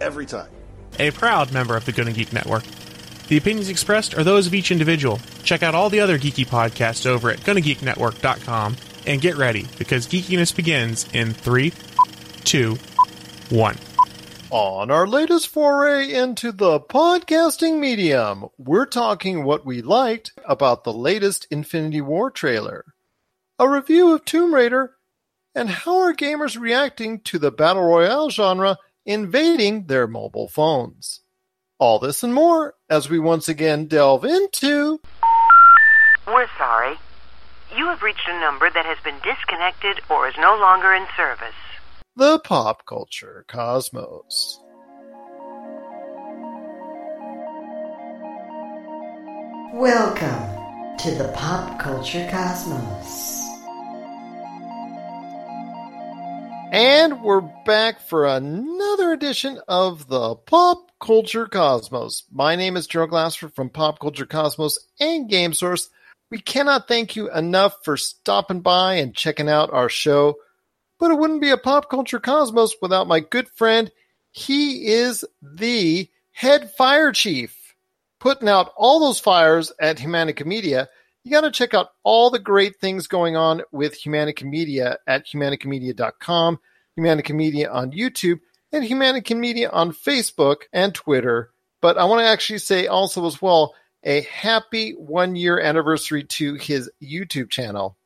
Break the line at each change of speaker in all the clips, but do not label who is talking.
every time.
A proud member of the Gonna Geek Network. The opinions expressed are those of each individual. Check out all the other geeky podcasts over at GonnaGeekNetwork.com and get ready because geekiness begins in three, two, one.
On our latest foray into the podcasting medium, we're talking what we liked about the latest Infinity War trailer, a review of Tomb Raider, and how are gamers reacting to the Battle Royale genre invading their mobile phones. All this and more as we once again delve into.
We're sorry. You have reached a number that has been disconnected or is no longer in service
the pop culture cosmos.
Welcome to the pop culture cosmos.
And we're back for another edition of the Pop Culture Cosmos. My name is Joe Glassford from Pop Culture Cosmos and Game Source. We cannot thank you enough for stopping by and checking out our show but it wouldn't be a pop culture cosmos without my good friend. He is the head fire chief, putting out all those fires at Humanica Media. You got to check out all the great things going on with Humanica Media at humanicamedia.com, Humanica Media on YouTube, and Humanica Media on Facebook and Twitter. But I want to actually say also as well a happy one year anniversary to his YouTube channel.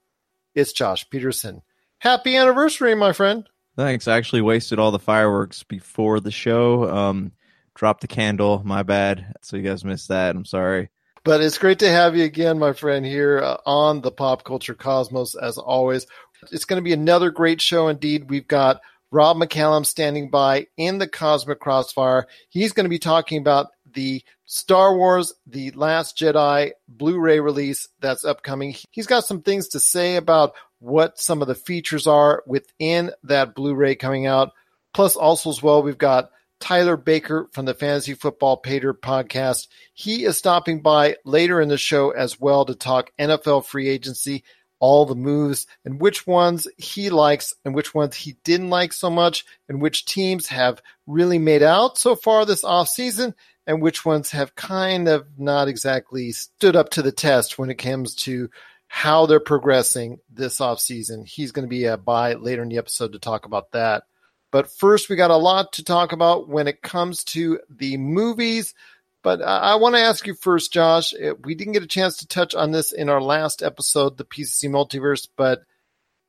It's Josh Peterson. Happy anniversary, my friend.
Thanks. I actually wasted all the fireworks before the show. Um, dropped the candle. My bad. So you guys missed that. I'm sorry.
But it's great to have you again, my friend, here uh, on the Pop Culture Cosmos, as always. It's going to be another great show indeed. We've got Rob McCallum standing by in the Cosmic Crossfire. He's going to be talking about the Star Wars The Last Jedi Blu ray release that's upcoming. He's got some things to say about what some of the features are within that Blu ray coming out. Plus, also as well, we've got Tyler Baker from the Fantasy Football Pater podcast. He is stopping by later in the show as well to talk NFL free agency, all the moves, and which ones he likes and which ones he didn't like so much, and which teams have really made out so far this offseason, and which ones have kind of not exactly stood up to the test when it comes to how they're progressing this offseason. He's going to be uh, a buy later in the episode to talk about that. But first, we got a lot to talk about when it comes to the movies. But I, want to ask you first, Josh. Uh, we didn't get a chance to touch on this in our last episode, the PCC Multiverse, but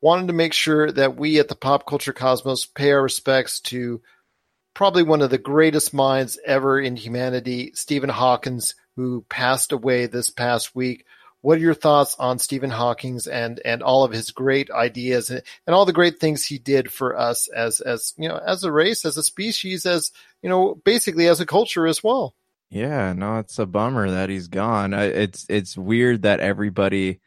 wanted to make sure that we at the Pop Culture Cosmos pay our respects to probably one of the greatest minds ever in humanity, Stephen Hawkins, who passed away this past week what are your thoughts on Stephen Hawking's and and all of his great ideas and, and all the great things he did for us as as you know as a race, as a species, as you know, basically as a culture as well.
Yeah, no, it's a bummer that he's gone. It's it's weird that everybody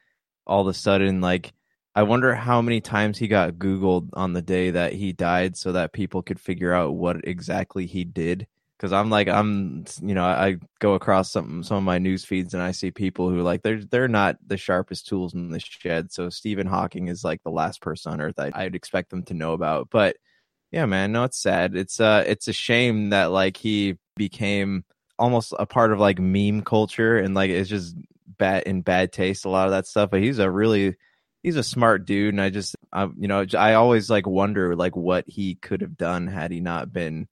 all of a sudden like I wonder how many times he got Googled on the day that he died so that people could figure out what exactly he did because I'm like I'm you know I go across some some of my news feeds and I see people who like they're they're not the sharpest tools in the shed. So Stephen Hawking is like the last person on earth I, I'd expect them to know about. But yeah, man, no, it's sad. It's uh it's a shame that like he became almost a part of like meme culture and like it's just bad in bad taste a lot of that stuff. But he's a really he's a smart dude and I just I, you know I always like wonder like what he could have done had he not been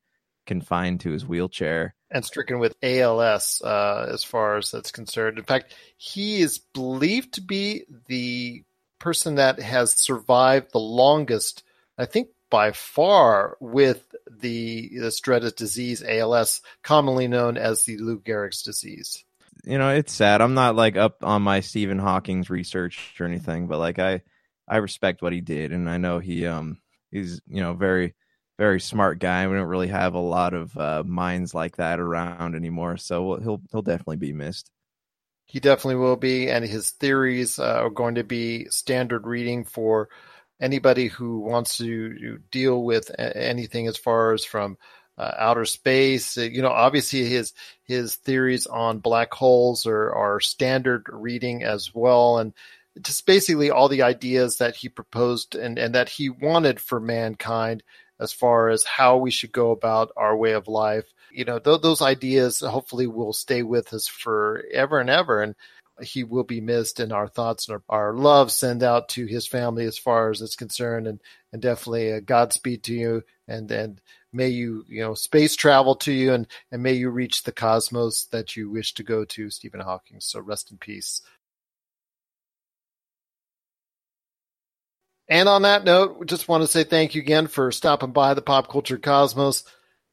confined to his wheelchair
and stricken with ALS uh, as far as that's concerned. In fact, he is believed to be the person that has survived the longest, I think by far, with the this dreaded disease ALS, commonly known as the Lou Gehrig's disease.
You know, it's sad. I'm not like up on my Stephen Hawking's research or anything, but like I, I respect what he did, and I know he um he's you know very very smart guy. We don't really have a lot of uh, minds like that around anymore, so he'll he'll definitely be missed.
He definitely will be, and his theories uh, are going to be standard reading for anybody who wants to, deal with anything as far as from uh, outer space. You know, obviously his his theories on black holes are are standard reading as well, and just basically all the ideas that he proposed and and that he wanted for mankind as far as how we should go about our way of life. You know, th- those ideas hopefully will stay with us forever and ever, and he will be missed. And our thoughts and our, our love send out to his family as far as it's concerned, and and definitely a Godspeed to you, and and may you you know space travel to you, and and may you reach the cosmos that you wish to go to, Stephen Hawking. So rest in peace. And on that note, we just want to say thank you again for stopping by the Pop Culture Cosmos.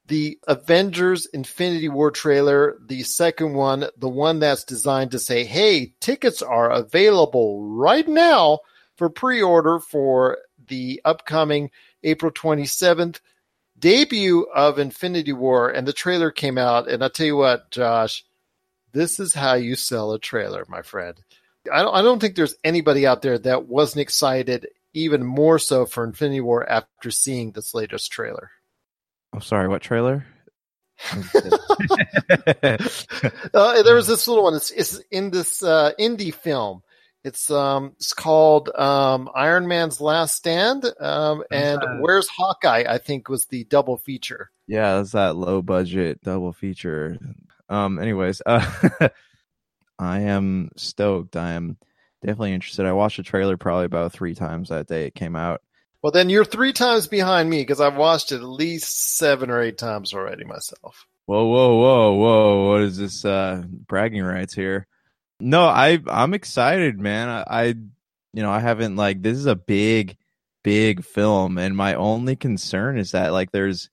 The Avengers Infinity War trailer, the second one, the one that's designed to say, hey, tickets are available right now for pre order for the upcoming April 27th debut of Infinity War. And the trailer came out. And I'll tell you what, Josh, this is how you sell a trailer, my friend. I don't, I don't think there's anybody out there that wasn't excited even more so for Infinity War after seeing this latest trailer.
I'm sorry, what trailer?
uh, there was this little one. It's, it's in this uh, indie film. It's um it's called um Iron Man's Last Stand um and
Uh.
Where's Hawkeye I think was the double feature.
Yeah, that's that low budget double feature. Um, anyways, uh, I am stoked. I am definitely interested. I watched the trailer probably about three times that day it came out.
Well then you're three times behind me because I've watched it at least seven or eight times already myself.
Whoa, whoa, whoa, whoa! What is this uh, bragging rights here? No, I I'm excited, man. I, I you know I haven't like this is a big, big film, and my only concern is that like there's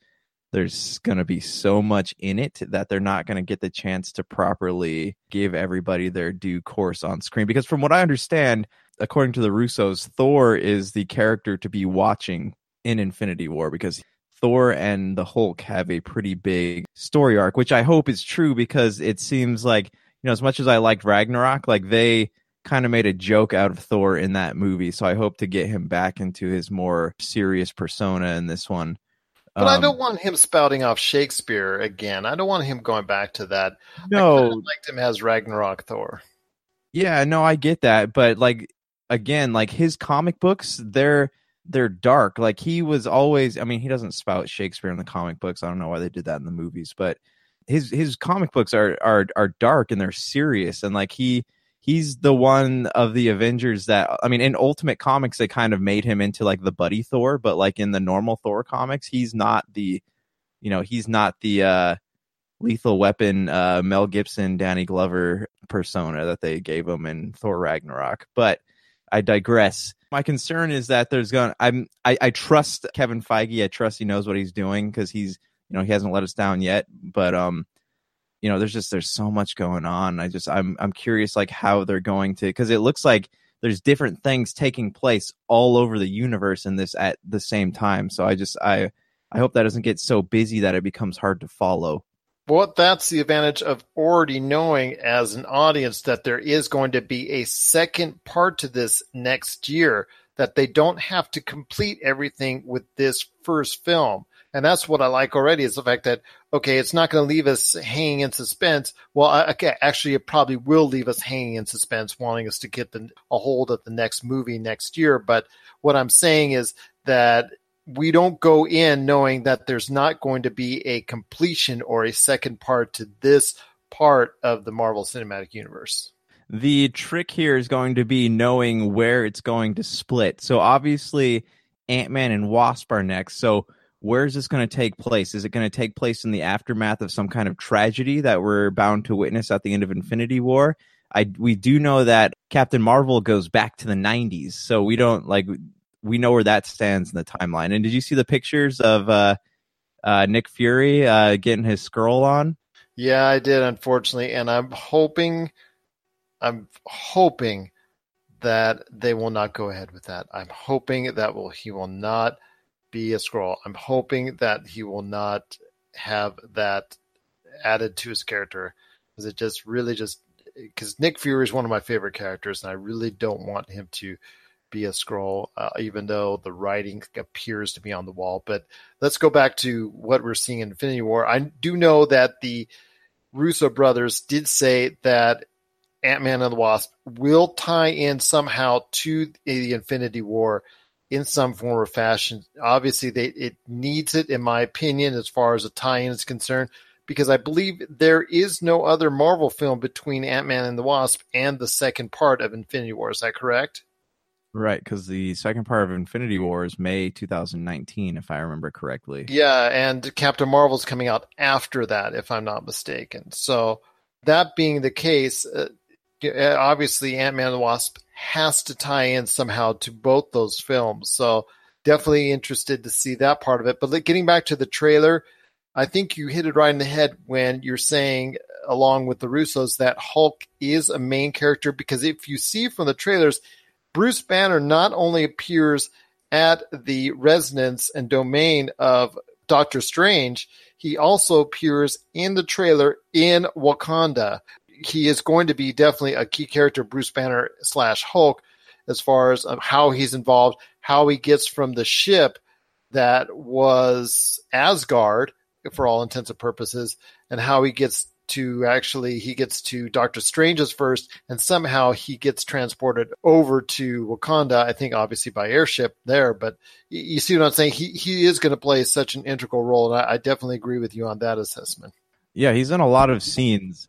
there's gonna be so much in it that they're not gonna get the chance to properly give everybody their due course on screen. Because from what I understand, according to the Russos, Thor is the character to be watching in Infinity War because Thor and the Hulk have a pretty big story arc, which I hope is true because it seems like, you know, as much as I liked Ragnarok, like they kind of made a joke out of Thor in that movie. So I hope to get him back into his more serious persona in this one.
But I
Um,
don't want him spouting off Shakespeare again. I don't want him going back to that.
No,
kinda liked him as Ragnarok Thor.
Yeah, no, I get that, but like again, like his comic books, they're they're dark. Like he was always I mean, he doesn't spout Shakespeare in the comic books. I don't know why they did that in the movies, but his his comic books are are are dark and they're serious and like he he's the one of the Avengers that I mean, in Ultimate Comics they kind of made him into like the buddy Thor, but like in the normal Thor comics, he's not the you know, he's not the uh lethal weapon uh Mel Gibson Danny Glover persona that they gave him in Thor Ragnarok. But I digress. My concern is that there's going I'm I, I trust Kevin Feige. I trust he knows what he's doing cuz he's you know he hasn't let us down yet. But um you know there's just there's so much going on. I just I'm I'm curious like how they're going to cuz it looks like there's different things taking place all over the universe in this at the same time. So I just I I hope that doesn't get so busy that it becomes hard to follow.
Well, that's the advantage of already knowing as an audience that there is going to be a second part to this next year, that they don't have to complete everything with this first film. And that's what I like already is the fact that, okay, it's not going to leave us hanging in suspense. Well, okay, actually, it probably will leave us hanging in suspense, wanting us to get the, a hold of the next movie next year. But what I'm saying is that we don't go in knowing that there's not going to be a completion or a second part to this part of the Marvel Cinematic Universe.
the trick here is going to be knowing where it's going to split. So obviously, Ant Man and Wasp are next. So where's this going to take place? Is it going to take place in the aftermath of some kind of tragedy that we're bound to witness at the end of Infinity War? I we do know that Captain Marvel goes back to the 90s, so we don't like we know where that stands in the timeline. And did you see the pictures of uh, uh, Nick Fury uh, getting his Skrull on?
Yeah, I did, unfortunately, and I'm hoping, I'm hoping that they will not go ahead with that. I'm hoping that will he will not be a Skrull. I'm hoping that he will not have that added to his character because it just really just because Nick Fury is one of my favorite characters, and I really don't want him to be a Skrull, uh, even though the writing appears to be on the wall. But let's go back to what we're seeing in Infinity War. I do know that the Russo brothers did say that Ant Man and the Wasp will tie in somehow to the Infinity War in some form or fashion. Obviously, they it needs it, in my opinion, as far as a tie-in is concerned, because I believe there is no other Marvel film between Ant Man and the Wasp and the second part of Infinity War. Is that correct?
Right, because the second part of Infinity War is May 2019, if I remember correctly.
Yeah, and Captain Marvel's coming out after that, if I'm not mistaken. So that being the case, uh, Uh, obviously Ant Man and the Wasp has to tie in somehow to both those films. So definitely interested to see that part of it. But getting back to the trailer, I think you hit it right in the head when you're saying, along with the Russos, that Hulk is a main character because if you see from the trailers, Bruce Banner not only appears at the resonance and domain of Doctor Strange, he also appears in the trailer in Wakanda. He is going to be definitely a key character, Bruce Banner slash Hulk, as far as um, how he's involved, how he gets from the ship that was Asgard for all intents and purposes, and how he gets to actually he gets to Doctor Strange's first, and somehow he gets transported over to Wakanda. I think obviously by airship there, but you see what I'm saying. He he is going to play such an integral role, and I, I definitely agree with you on that assessment.
Yeah, he's in a lot of scenes.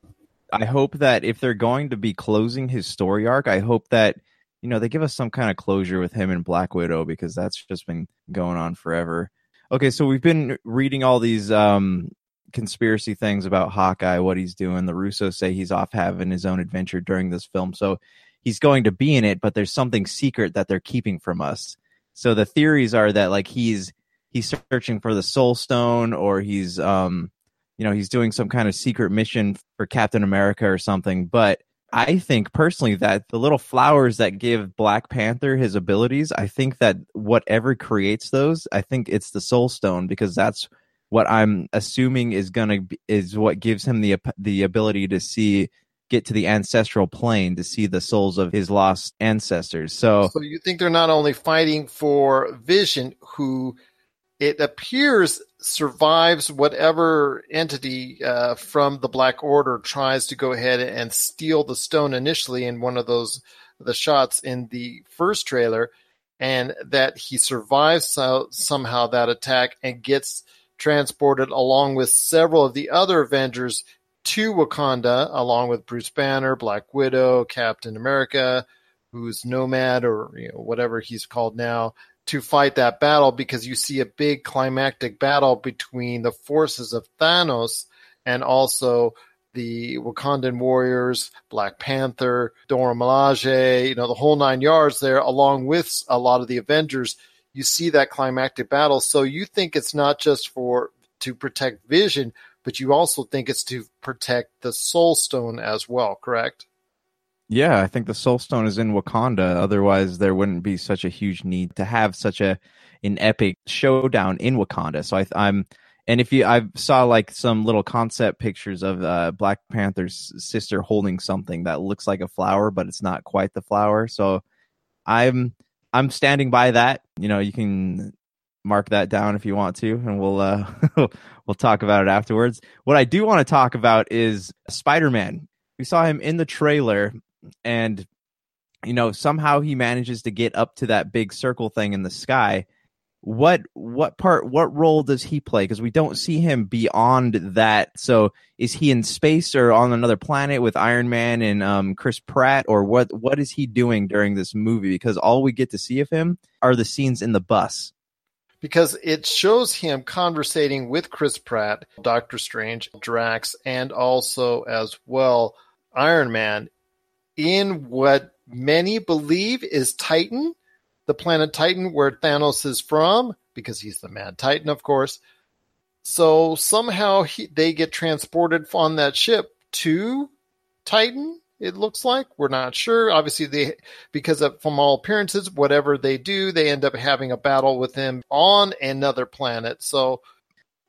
I hope that if they're going to be closing his story arc, I hope that you know they give us some kind of closure with him and Black Widow because that's just been going on forever. Okay, so we've been reading all these um, conspiracy things about Hawkeye, what he's doing. The Russos say he's off having his own adventure during this film. So he's going to be in it, but there's something secret that they're keeping from us. So the theories are that like he's he's searching for the soul stone or he's um you know, he's doing some kind of secret mission for Captain America or something, but I think personally that the little flowers that give Black Panther his abilities, I think that whatever creates those, I think it's the soul stone because that's what I'm assuming is gonna be, is what gives him the the ability to see get to the ancestral plane to see the souls of his lost ancestors. So,
so you think they're not only fighting for Vision, who it appears survives whatever entity uh, from the Black Order tries to go ahead and steal the stone initially in one of those the shots in the first trailer, and that he survives so, somehow that attack and gets transported along with several of the other Avengers to Wakanda, along with Bruce Banner, Black Widow, Captain America, who's Nomad or you know, whatever he's called now, to fight that battle because you see a big climactic battle between the forces of Thanos and also the Wakandan warriors, Black Panther, Dora Milaje, you know, the whole nine yards there, along with a lot of the Avengers you see that climactic battle. So you think it's not just for to protect Vision, but you also think it's to protect the Soul Stone as well, correct?
Yeah, I think the Soul Stone is in Wakanda. Otherwise, there wouldn't be such a huge need to have such a an epic showdown in Wakanda. So I, I'm, and if you, I saw like some little concept pictures of uh, Black Panther's sister holding something that looks like a flower, but it's not quite the flower. So I'm I'm standing by that. You know, you can mark that down if you want to, and we'll uh, we'll talk about it afterwards. What I do want to talk about is Spider Man. We saw him in the trailer, and you know somehow he manages to get up to that big circle thing in the sky. What what part what role does he play? Because we don't see him beyond that. So is he in space or on another planet with iron man and um, chris pratt? Or what what is he doing during this movie? Because all we get to see of him are the scenes in the bus.
Because it shows him conversating with chris pratt doctor strange drax and also as well iron man in what many believe is titan the planet Titan, where Thanos is from, because he's the Mad Titan, of course. So somehow he, they get transported on that ship to Titan, It looks like we're not sure. Obviously, they because of, from all appearances, whatever they do, they end up having a battle with him on another planet. So,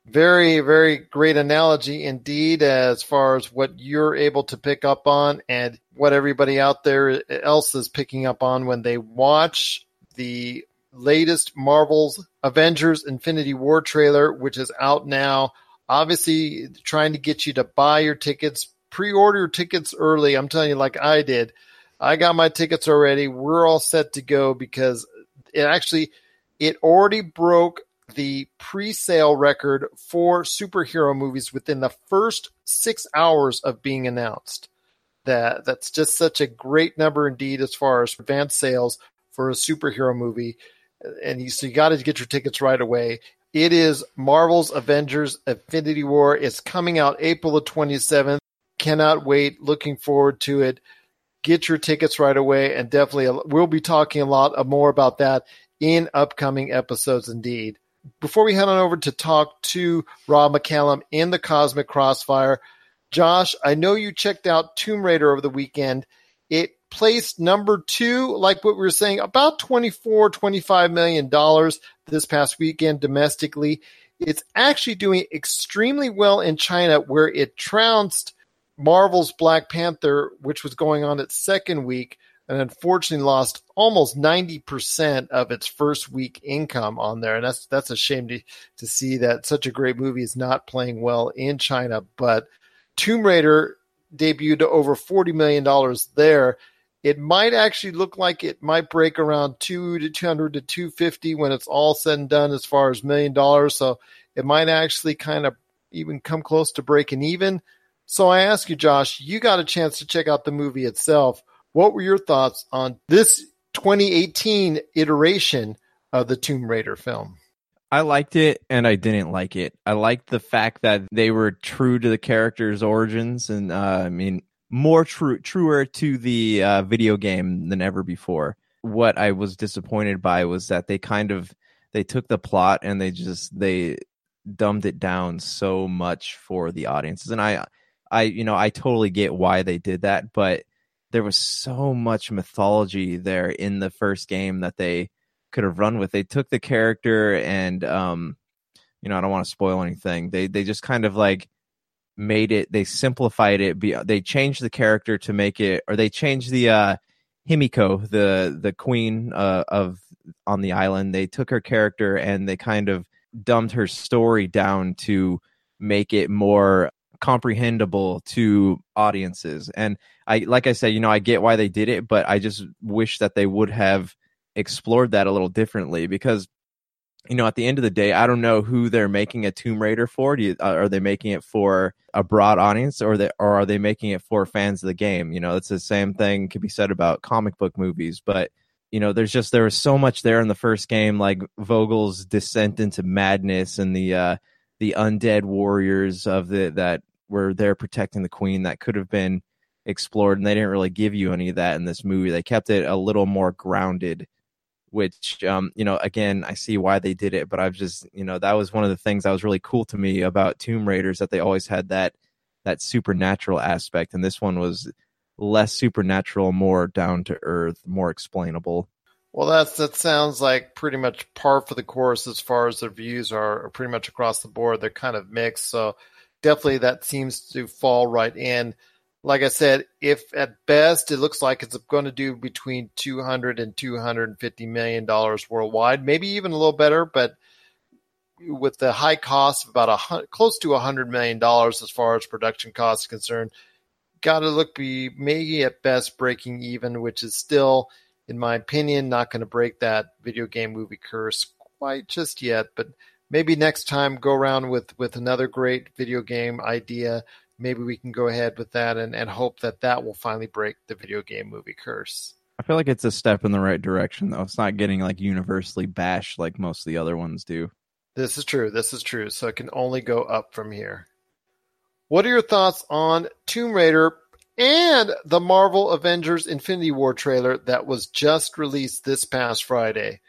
very, very great analogy indeed, as far as what you're able to pick up on and what everybody out there eh, else is picking up on when they watch the latest Marvel's Avengers Infinity War trailer, which is out now. Obviously, trying to get you to buy your tickets, pre order tickets early. I'm telling you, like I did. I got my tickets already. We're all set to go because it actually it already broke the pre-sale record for superhero movies within the first six hours of being announced. That that's just such a great number indeed as far as advanced sales for a superhero movie and you, so you got to get your tickets right away. It is Marvel's Avengers Infinity War. It's coming out April the 27th. Cannot wait. Looking forward to it. Get your tickets right away. And definitely, we'll be talking a lot more about that in upcoming episodes indeed. Before we head on over to talk to Rob McCallum in the Cosmic Crossfire, Josh, I know you checked out Tomb Raider over the weekend. It placed number two, like what we were saying, about 24, 25 million dollars this past weekend domestically. It's actually doing extremely well in China, where it trounced Marvel's Black Panther, which was going on its second week, and unfortunately lost almost 90% of its first week income on there. And that's that's a shame to, to see that such a great movie is not playing well in China. But Tomb Raider debuted over $40 million there it might actually look like it might break around two to 200 to 250 when it's all said and done as far as million dollars. So it might actually kind of even come close to breaking even. So I ask you, Josh, you got a chance to check out the movie itself. What were your thoughts on this 2018 iteration of the Tomb Raider film?
I liked it and I didn't like it. I liked the fact that they were true to the character's origins. And uh, I mean, more true truer to the uh, video game than ever before. What I was disappointed by was that they kind of they took the plot and they just they dumbed it down so much for the audiences and I I you know I totally get why they did that but there was so much mythology there in the first game that they could have run with. They took the character and um you know I don't want to spoil anything. They they just kind of like made it they simplified it they changed the character to make it or they changed the uh himiko the the queen uh, of on the island. They took her character and they kind of dumbed her story down to make it more comprehensible to audiences. And i like i said you know i get why they did it but i just wish that they would have explored that a little differently because you know, at the end of the day, I don't know who they're making a Tomb Raider for. You, uh, are they making it for a broad audience, or they, or are they making it for fans of the game? You know, it's the same thing could be said about comic book movies, but you know, there's just there was so much there in the first game, like Vogel's descent into madness and the uh, the undead warriors of the that were there protecting the queen that could have been explored, and they didn't really give you any of that in this movie. They kept it a little more grounded which um, you know again i see why they did it but i've just you know that was one of the things that was really cool to me about tomb raiders that they always had that that supernatural aspect and this one was less supernatural more down to earth more explainable.
Well that's that sounds like pretty much par for the course as far as the views are pretty much across the board. They're kind of mixed so definitely that seems to fall right in like I said, if at best it looks like it's going to do between 200 and 250 million dollars worldwide, maybe even a little better, but with the high cost of about a close to 100 million dollars as far as production costs concerned, got to look be maybe at best breaking even, which is still, in my opinion, not going to break that video game movie curse quite just yet, but maybe next time go around with with another great video game idea maybe we can go ahead with that and, and hope that that will finally break the video game movie curse.
I feel like it's a step in the right direction, though. It's not getting like universally bashed like most of the other ones do.
This is true. This is true. So it can only go up from here. What are your thoughts on Tomb Raider and the Marvel Avengers Infinity War trailer that was just released this past Friday?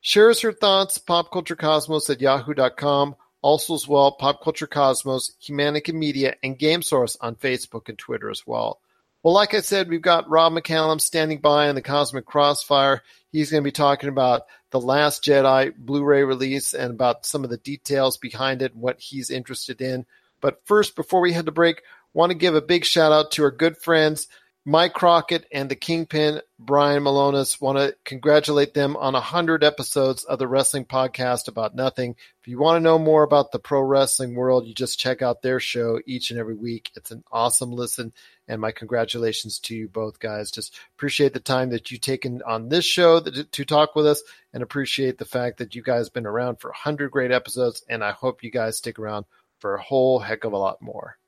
Share us your thoughts, popculturecosmos at yahoo.com also, as well, Pop Culture Cosmos, Humanica Media, and Game Source on Facebook and Twitter as well. Well, like I said, we've got Rob McCallum standing by in the Cosmic Crossfire. He's going to be talking about the Last Jedi Blu-ray release and about some of the details behind it, and what he's interested in. But first, before we head to break, want to give a big shout out to our good friends Mike Crockett and the Kingpin Brian Malonis. Want to congratulate them on 100 episodes of the Wrestling Podcast About Nothing. If you want to know more about the pro wrestling world, you just check out their show each and every week. It's an awesome listen. And my congratulations to you both guys. Just appreciate the time that you've taken on this show to talk with us and appreciate the fact that you guys been around for 100 great episodes. And I hope you guys stick around for a whole heck of a lot more.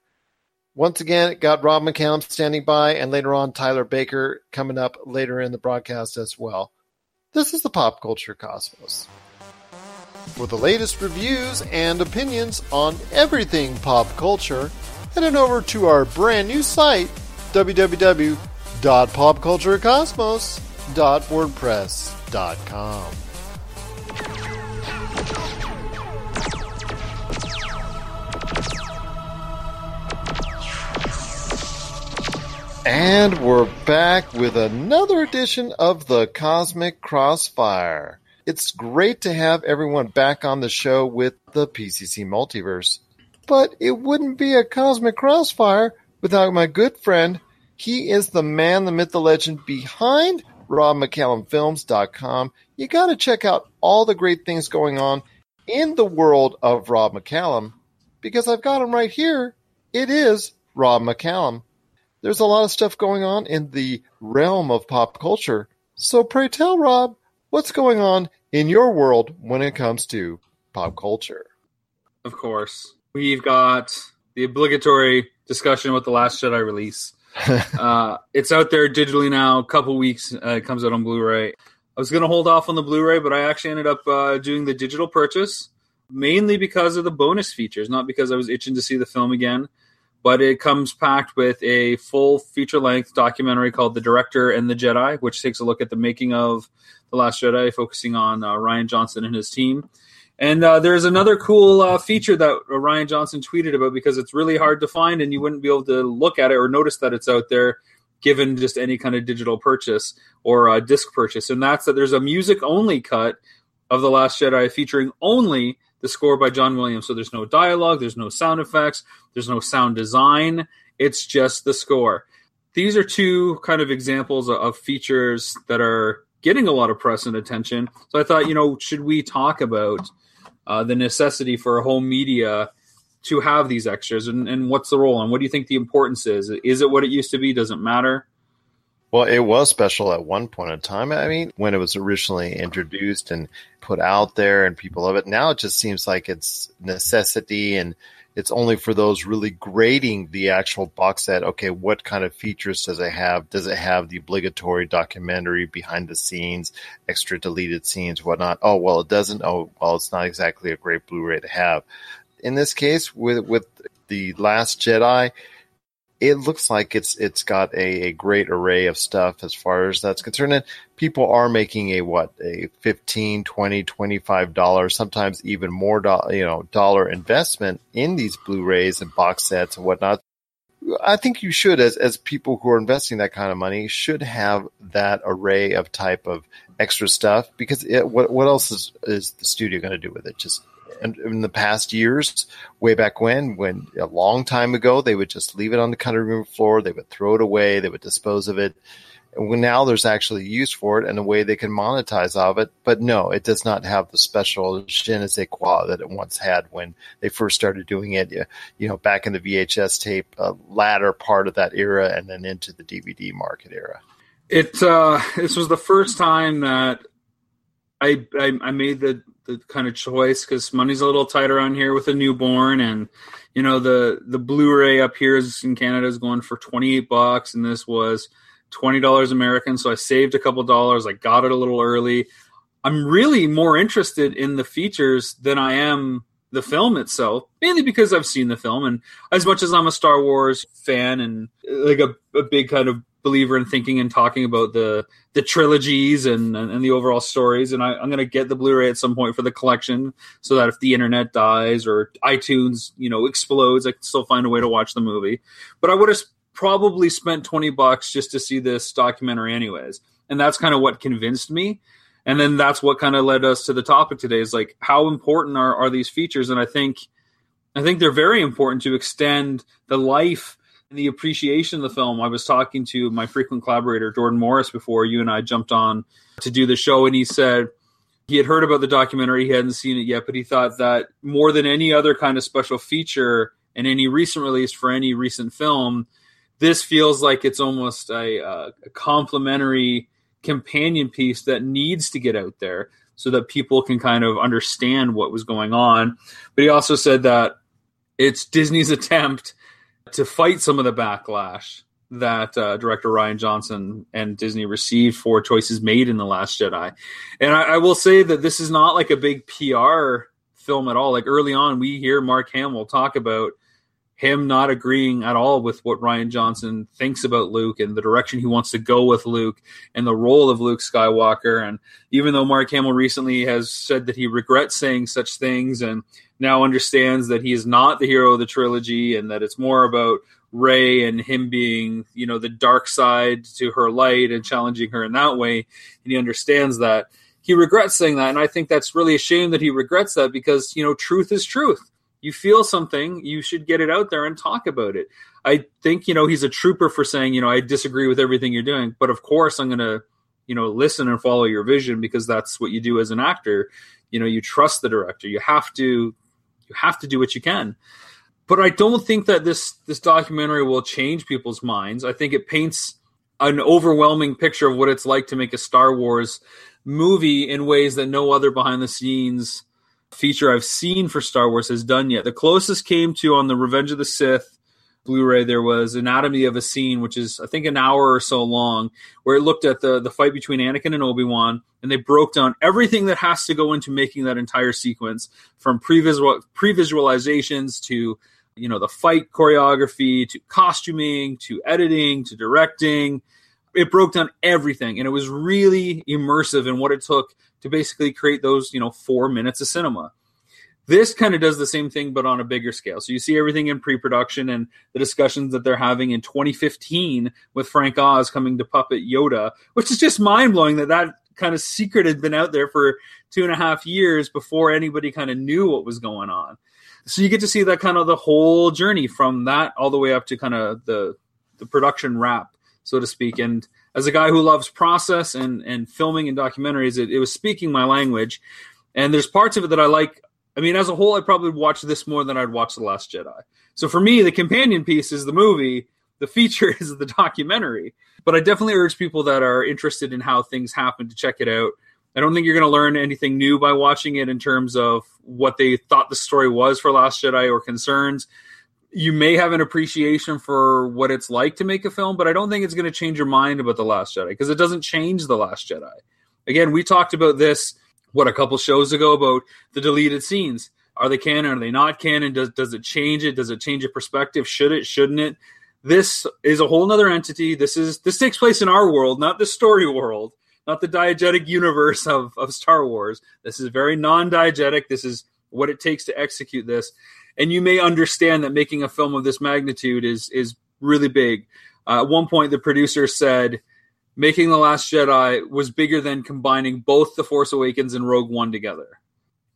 Once again, got Rob McCallum standing by, and later on, Tyler Baker coming up later in the broadcast as well. This is the Pop Culture Cosmos. For the latest reviews and opinions on everything pop culture, head on over to our brand new site, www.popculturecosmos.wordpress.com. And we're back with another edition of the Cosmic Crossfire. It's great to have everyone back on the show with the PCC Multiverse. But it wouldn't be a Cosmic Crossfire without my good friend. He is the man, the myth, the legend behind RobMcCallumFilms.com. You got to check out all the great things going on in the world of Rob McCallum because I've got him right here. It is Rob McCallum there's a lot of stuff going on in the realm of pop culture. So pray tell, Rob, what's going on in your world when it comes to pop culture?
Of course. We've got the obligatory discussion with the Last Jedi release. uh, it's out there digitally now. A couple weeks. Uh, it comes out on Blu-ray. I was going to hold off on the Blu-ray, but I actually ended up uh, doing the digital purchase mainly because of the bonus features, not because I was itching to see the film again but it comes packed with a full feature length documentary called The Director and the Jedi, which takes a look at the making of The Last Jedi, focusing on uh, Rian Johnson and his team. And uh, there's another cool uh, feature that Rian Johnson tweeted about because it's really hard to find and you wouldn't be able to look at it or notice that it's out there given just any kind of digital purchase or uh, disc purchase. And that's that there's a music only cut of The Last Jedi featuring only the score by John Williams. So there's no dialogue, there's no sound effects, there's no sound design. It's just the score. These are two kind of examples of features that are getting a lot of press and attention. So I thought, you know, should we talk about uh, the necessity for a home media to have these extras and, and what's the role and what do you think the importance is? Is it what it used to be? Does it matter?
Well, it was special at one point in time. I mean, when it was originally introduced and put out there and people love it. Now it just seems like it's necessity and it's only for those really grading the actual box set. Okay, what kind of features does it have? Does it have the obligatory documentary behind the scenes, extra deleted scenes, whatnot? Oh, well, it doesn't. Oh, well, it's not exactly a great Blu-ray to have. In this case, with with the Last Jedi, it looks like it's it's got a, a great array of stuff as far as that's concerned. And people are making a what a 15 20 25 dollars sometimes even more do- you know dollar investment in these blu-rays and box sets and whatnot. I think you should as as people who are investing that kind of money should have that array of type of extra stuff because it, what what else is is the studio going to do with it? Just in the past years, way back when, when a long time ago, they would just leave it on the cutting room floor, they would throw it away, they would dispose of it. Now there's actually use for it and a way they can monetize of it. But no, it does not have the special je ne sais quoi that it once had when they first started doing it. You know, back in the VHS tape, uh, latter part of that era, and then into the DVD market era.
It uh, this was the first time that I, I, I made the the kind of choice because money's a little tight around here with a newborn, and you know the the Blu-ray up here is in Canada is going for twenty eight bucks, and this was twenty dollars American. So I saved a couple dollars. I got it a little early. I'm really more interested in the features than I am the film itself, mainly because I've seen the film, and as much as I'm a Star Wars fan and like a, a big kind of believer in thinking and talking about the the trilogies and and, the overall stories. And I, am going to get the Blu-ray at some point for the collection, so that if the internet dies or iTunes, you know, explodes, I can still find a way to watch the movie. But I would have probably spent 20 bucks just to see this documentary anyways. And that's kind of what convinced me. And then that's what kind of led us to the topic today is like how important are, are these features? And I think I think they're very important to extend the life and the appreciation of the film. I was talking to my frequent collaborator Jordan Morris before you and I jumped on to do the show and he said he had heard about the documentary, he hadn't seen it yet, but he thought that more than any other kind of special feature in any recent release for any recent film, this feels like it's almost a, uh, a complementary companion piece that needs to get out there so that people can kind of understand what was going on. But he also said that it's Disney's attempt to fight some of the backlash that uh, director Rian Johnson and Disney received for choices made in The Last Jedi. And I, I, will say that this is not like a big PR film at all. Like early on, we hear Mark Hamill talk about him not agreeing at all with what Rian Johnson thinks about Luke and the direction he wants to go with Luke and the role of Luke Skywalker. And even though Mark Hamill recently has said that he regrets saying such things and now understands that he is not the hero of the trilogy and that it's more about Rey and him being, you know, the dark side to her light and challenging her in that way. And he understands that. He regrets saying that. And I think that's really a shame that he regrets that because, you know, truth is truth. You feel something, you should get it out there and talk about it. I think, you know, he's a trooper for saying, you know, I disagree with everything you're doing, but of course I'm going to, you know, listen and follow your vision because that's what you do as an actor. You know, you trust the director. You have to you have to do what you can but I don't think that this this documentary will change people's minds. I think it paints an overwhelming picture of what it's like to make a Star Wars movie in ways that no other behind the scenes feature I've seen for Star Wars has done yet. The closest came to on the Revenge of the Sith Blu-ray there was Anatomy of a Scene, which is I think an hour or so long, where it looked at the the fight between Anakin and Obi-Wan and they broke down everything that has to go into making that entire sequence from pre-visual pre-visualizations to you know the fight choreography to costuming to editing to directing it broke down everything and it was really immersive in what it took to basically create those you know four minutes of cinema. This kind of does the same thing but on a bigger scale. So you see everything in pre-production and the discussions that they're having in 2015 with frank oz coming to puppet yoda which is just mind-blowing that that kind of secret had been out there for two and a half years before anybody kind of knew what was going on. So you get to see that kind of the whole journey from that all the way up to kind of the the production wrap, so to speak. And as a guy who loves process and and filming and documentaries, it, it was speaking my language. And there's parts of it that I like. I mean, as a whole, I probably watch this more than I'd watch The Last Jedi. So for me, the companion piece is the movie. The feature is the documentary. But I definitely urge people that are interested in how things happen to check it out. I don't think you're going to learn anything new by watching it in terms of what they thought the story was for Last Jedi or concerns. You may have an appreciation for what it's like to make a film, but I don't think it's going to change your mind about The Last Jedi because it doesn't change The Last Jedi. Again, we talked about this, what, a couple shows ago about the deleted scenes. Are they canon? Are they not canon? Does, does it change it? Does it change your perspective? Should it? Shouldn't it? This is a whole other entity. This is this takes place in our world, not the story world not the diegetic universe of, of Star Wars. This is very non diegetic. This is what it takes to execute this. And you may understand that making a film of this magnitude is is really big. Uh, at one point, the producer said, making The Last Jedi was bigger than combining both The Force Awakens and Rogue One together.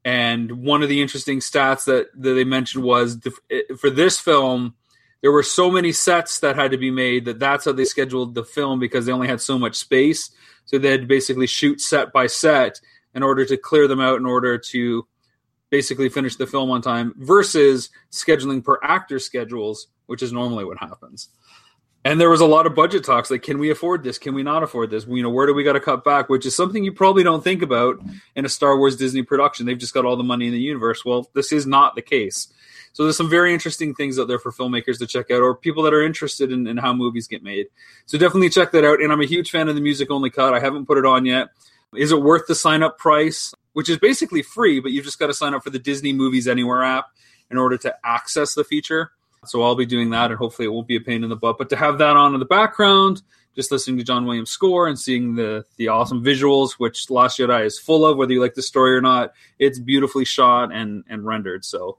And one of the interesting stats that, that they mentioned was the, for this film, there were so many sets that had to be made that that's how they scheduled the film because they only had so much space. So they had to basically shoot set by set in order to clear them out in order to basically finish the film on time versus scheduling per actor schedules, which is normally what happens. And there was a lot of budget talks like, can we afford this? Can we not afford this? You know, where do we got to cut back? Which is something you probably don't think about in a Star Wars Disney production. They've just got all the money in the universe. Well, this is not the case. So there's some very interesting things out there for filmmakers to check out, or people that are interested in, in how movies get made. So definitely check that out. And I'm a huge fan of the music only cut. I haven't put it on yet. Is it worth the sign up price? Which is basically free, but you've just got to sign up for the Disney Movies Anywhere app in order to access the feature. So I'll be doing that, and hopefully it won't be a pain in the butt. But to have that on in the background, just listening to John Williams' score and seeing the the awesome visuals, which Last Jedi is full of, whether you like the story or not, it's beautifully shot and and rendered. So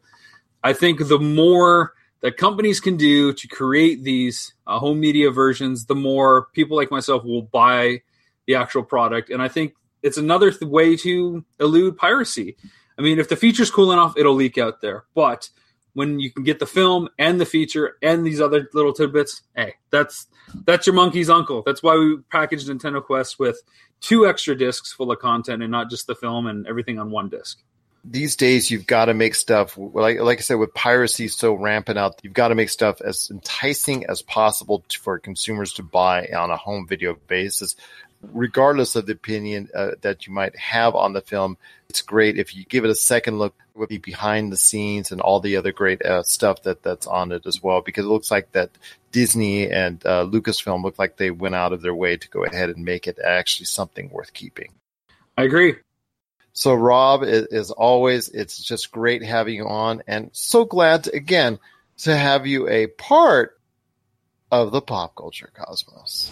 I think the more that companies can do to create these uh, home media versions, the more people like myself will buy the actual product. And I think it's another th- way to elude piracy. I mean, if the feature's cool enough, it'll leak out there. But when you can get the film and the feature and these other little tidbits, hey, that's that's your monkey's uncle. That's why we packaged Nintendo Quest with two extra discs full of content and not just the film and everything on one disc.
These days, you've got to make stuff like like I said, with piracy so rampant out, you've got to make stuff as enticing as possible for consumers to buy on a home video basis regardless of the opinion uh, that you might have on the film, it's great if you give it a second look would be behind the scenes and all the other great uh, stuff that that's on it as well because it looks like that Disney and uh, Lucasfilm look like they went out of their way to go ahead and make it actually something worth keeping.
I agree.
So Rob, as always, it's just great having you on, and so glad to, again to have you a part of the pop culture cosmos.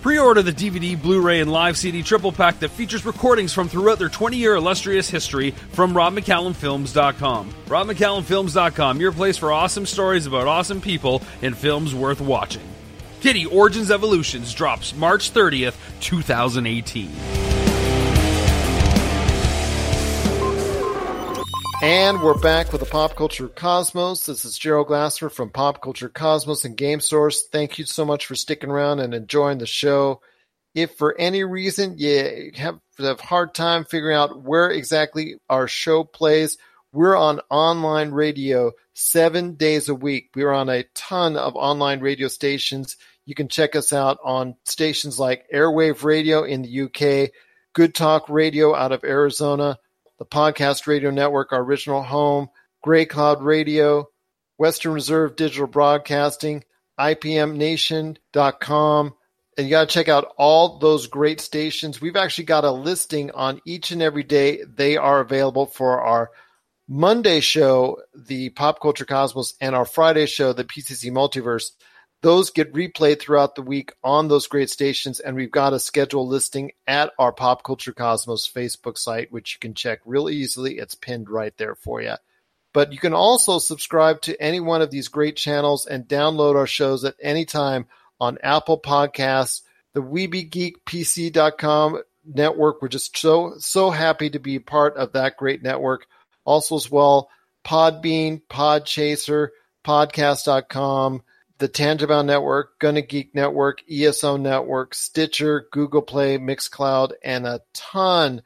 Pre order the DVD, Blu ray, and live CD triple pack that features recordings from throughout their 20 year illustrious history from RobMcCallumFilms.com. RobMcCallumFilms.com, your place for awesome stories about awesome people and films worth watching. Kittie Origins Evolutions drops March 30th, 2018.
And we're back with the Pop Culture Cosmos. This is Gerald Glasser from Pop Culture Cosmos and Game Source. Thank you so much for sticking around and enjoying the show. If for any reason you have a hard time figuring out where exactly our show plays, we're on online radio seven days a week. We're on a ton of online radio stations. You can check us out on stations like Airwave Radio in the UK, Good Talk Radio out of Arizona, the Podcast Radio Network, our original home, Gray Cloud Radio, Western Reserve Digital Broadcasting, IPMNation.com. And you got to check out all those great stations. We've actually got a listing on each and every day. They are available for our Monday show, the Pop Culture Cosmos, and our Friday show, the PCC Multiverse. Those get replayed throughout the week on those great stations, and we've got a schedule listing at our Pop Culture Cosmos Facebook site, which you can check real easily. It's pinned right there for you. But you can also subscribe to any one of these great channels and download our shows at any time on Apple Podcasts, the WeBeGeekPC.com network. We're just so so happy to be part of that great network. Also, as well, Podbean, Podchaser, Podcast.com the Tangibound Network, Gonna Geek Network, ESO Network, Stitcher, Google Play, Mixcloud, and a ton,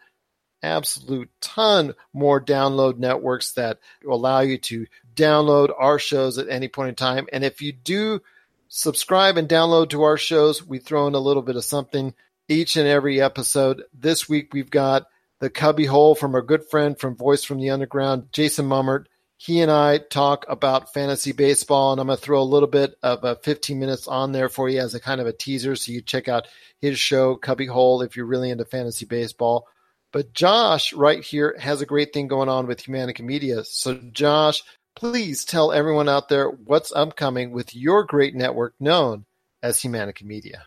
absolute ton more download networks that allow you to download our shows at any point in time. And if you do subscribe and download to our shows, we throw in a little bit of something each and every episode. This week we've got the Cubby Hole from our good friend from Voice from the Underground, Jason Mummert he and I talk about fantasy baseball, and I'm going to throw a little bit of a 15 minutes on there for you as a kind of a teaser. So you check out his show, Cubby Hole, if you're really into fantasy baseball. But Josh, right here, has a great thing going on with Humanica Media. So, Josh, please tell everyone out there what's upcoming with your great network known as Humanica Media.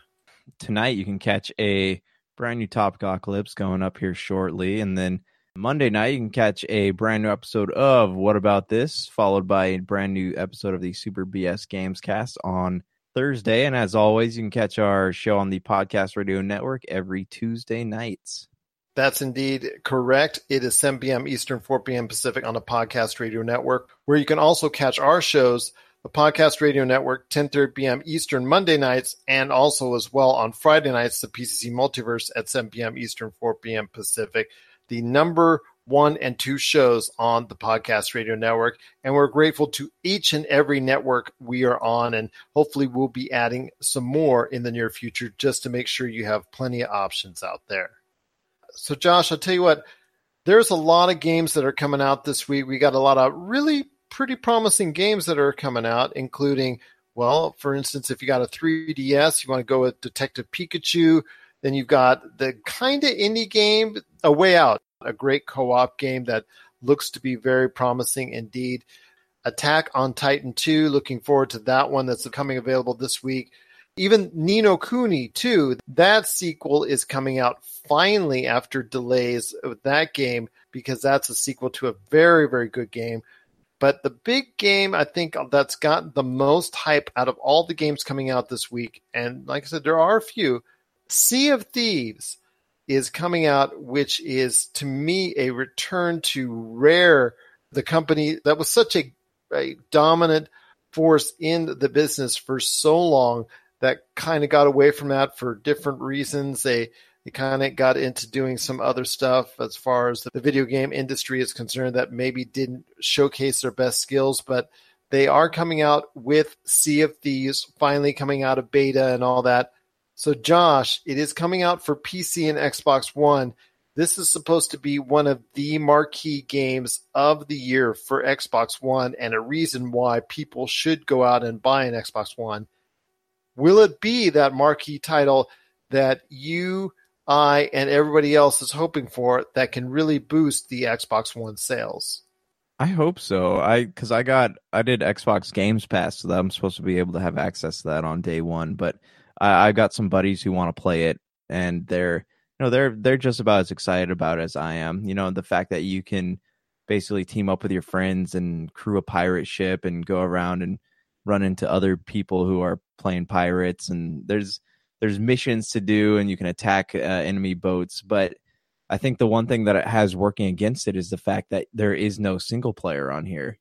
Tonight, you can catch a brand new Topicocalypse going up here shortly, and then Monday night, you can catch a brand new episode of What About This, followed by a brand new episode of the Super BS Games Cast on Thursday. And as always, you can catch our show on the Podcast Radio Network every Tuesday nights.
That's indeed correct. It is 7 p.m. Eastern, 4 p.m. Pacific on the Podcast Radio Network, where you can also catch our shows, the Podcast Radio Network, 10:30 p.m. Eastern Monday nights, and also as well on Friday nights, the PCC Multiverse at 7 p.m. Eastern, 4 p.m. Pacific the number one and two shows on the podcast radio network. And we're grateful to each and every network we are on. And hopefully, we'll be adding some more in the near future just to make sure you have plenty of options out there. So, Josh, I'll tell you what, there's a lot of games that are coming out this week. We got a lot of really pretty promising games that are coming out, including, well, for instance, if you got a 3DS, you want to go with Detective Pikachu. Then you've got the kind of indie game, A Way Out, a great co op game that looks to be very promising indeed. Attack on Titan 2, looking forward to that one that's coming available this week. Even Ni no Kuni 2, that sequel is coming out finally after delays with that game because that's a sequel to a very, very good game. But the big game I think that's got the most hype out of all the games coming out this week, and like I said, there are a few. Sea of Thieves is coming out, which is to me a return to Rare, the company that was such a, a dominant force in the business for so long that kind of got away from that for different reasons. They they kind of got into doing some other stuff as far as the video game industry is concerned that maybe didn't showcase their best skills, but they are coming out with Sea of Thieves finally coming out of beta and all that. So, Josh, it is coming out for PC and Xbox One. This is supposed to be one of the marquee games of the year for Xbox One and a reason why people should go out and buy an Xbox One. Will it be that marquee title that you I and everybody else is hoping for that can really boost the Xbox One sales.
I hope so. I because I got I did Xbox Games Pass, so that I'm supposed to be able to have access to that on day one. But I, I got some buddies who want to play it, and they're you know they're they're just about as excited about it as I am. You know the fact that you can basically team up with your friends and crew a pirate ship and go around and run into other people who are playing pirates, and there's there's missions to do and you can attack uh, enemy boats. But i think the one thing that it has working against it is the fact that there is no single player on here.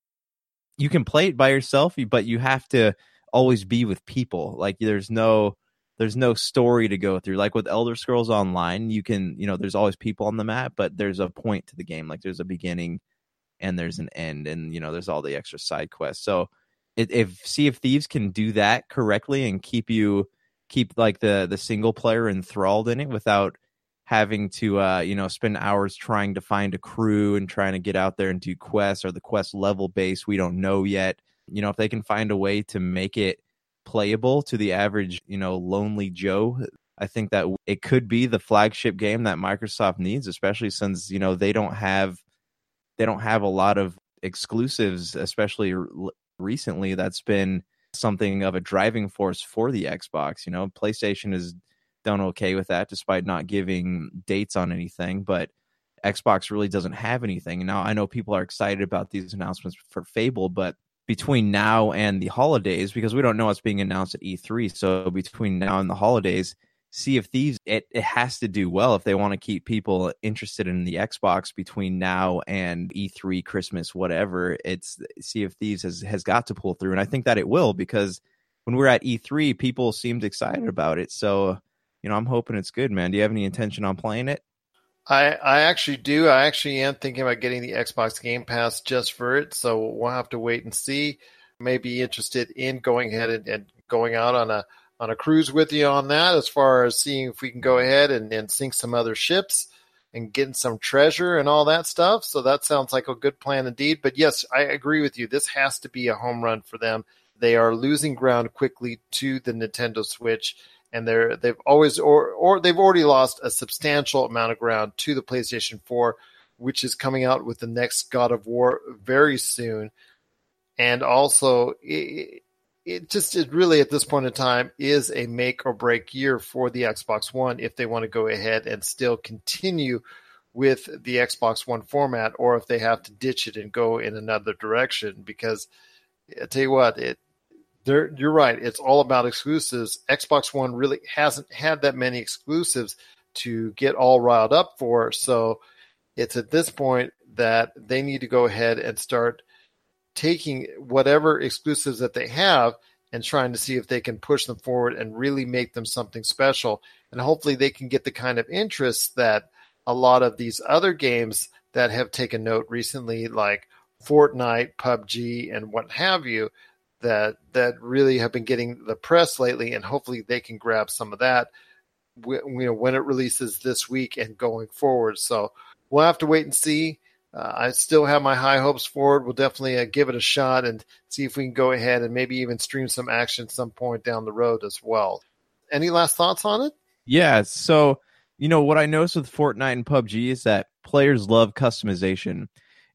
You can play it by yourself but you have to always be with people. Like there's no there's no story to go through. Like with elder scrolls online you can you know there's always people on the map but there's a point to the game. Like there's a beginning and there's an end and you know there's all the extra side quests. So if of thieves can do that correctly and keep you keep like the the single player enthralled in it without having to uh you know spend hours trying to find a crew and trying to get out there and do quests or the quest level base we don't know yet. You know if they can find a way to make it playable to the average you know lonely joe i think that it could be the flagship game that microsoft needs especially since you know they don't have they don't have a lot of exclusives especially recently that's been something of a driving force for the Xbox. You know, PlayStation has done okay with that despite not giving dates on anything, but Xbox really doesn't have anything. Now, I know people are excited about these announcements for Fable, but between now and the holidays, because we don't know what's being announced at E3, so between now and the holidays, Sea of Thieves, it, it has to do well if they want to keep people interested in the Xbox between now and E3, Christmas, whatever. It's Sea of Thieves has, has got to pull through. And I think that it will because when we're at E3, people seemed excited about it. So, you know, I'm hoping it's good, man. Do you have any intention on playing it?
I, I actually do. I actually am thinking about getting the Xbox Game Pass just for it. So we'll have to wait and see. Maybe interested in going ahead and, and going out on a on a cruise with you on that as far as seeing if we can go ahead and, and sink some other ships and getting some treasure and all that stuff. So that sounds like a good plan indeed. But yes, I agree with you. This has to be a home run for them. They are losing ground quickly to the Nintendo Switch, and they're they've always or or they've already lost a substantial amount of ground to the PlayStation 4, which is coming out with the next God of War very soon. And also, it, it just it really at this point in time is a make or break year for the Xbox One if they want to go ahead and still continue with the Xbox One format or if they have to ditch it and go in another direction because I tell you what it you're right. It's all about exclusives. Xbox One really hasn't had that many exclusives to get all riled up for. So it's at this point that they need to go ahead and start taking whatever exclusives that they have and trying to see if they can push them forward and really make them something special. And hopefully they can get the kind of interest that a lot of these other games that have taken note recently, like Fortnite, PUBG, and what have you, that that really have been getting the press lately, and hopefully they can grab some of that, you know, when it releases this week and going forward. So we'll have to wait and see. Uh, I still have my high hopes for it. We'll definitely uh, give it a shot and see if we can go ahead and maybe even stream some action some point down the road as well. Any last thoughts on it?
Yeah. So, you know, what I noticed with Fortnite and PUBG is that players love customization.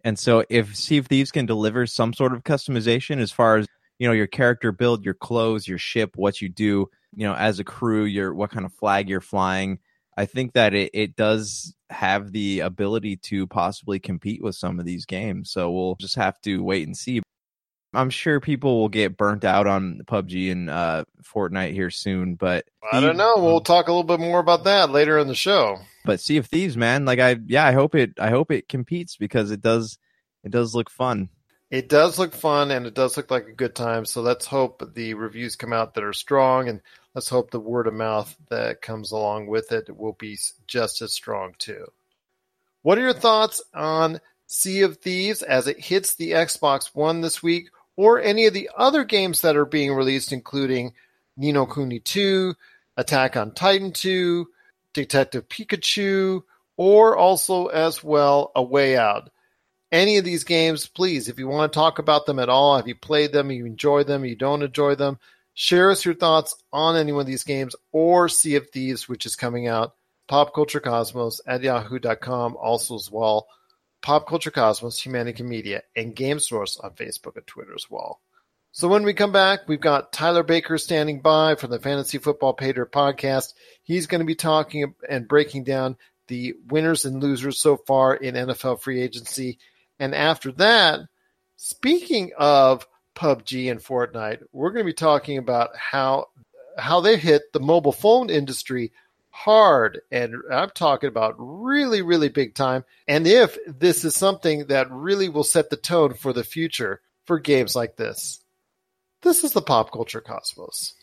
And so if Sea of Thieves can deliver some sort of customization as far as, you know, your character build, your clothes, your ship, what you do, you know, as a crew, your what kind of flag you're flying, I think that it, it does have the ability to possibly compete with some of these games. So we'll just have to wait and see. I'm sure people will get burnt out on PUBG and uh, Fortnite here soon, but
I don't know. We'll talk a little bit more about that later in the show.
But Sea of Thieves, man, like I yeah, I hope it I hope it competes because it does it does look fun.
It does look fun and it does look like a good time. So let's hope the reviews come out that are strong and let's hope the word of mouth that comes along with it will be just as strong too. What are your thoughts on Sea of Thieves as it hits the Xbox One this week? or any of the other games that are being released, including Ni no Kuni 2, Attack on Titan 2, Detective Pikachu, or also as well A Way Out. Any of these games, please, if you want to talk about them at all, have you played them, you enjoy them, you don't enjoy them, share us your thoughts on any one of these games or Sea of Thieves, which is coming out. Pop Culture Cosmos at yahoo.com also as well. Pop Culture Cosmos, Humanica Media, and Game Source on Facebook and Twitter as well. So when we come back, we've got Tyler Baker standing by from the Fantasy Football Paydirt podcast. He's going to be talking and breaking down the winners and losers so far in NFL free agency. And after that, speaking of PUBG and Fortnite, we're going to be talking about how how they hit the mobile phone industry hard and I'm talking about really, really big time. And if this is something that really will set the tone for the future for games like this, this is the pop culture cosmos.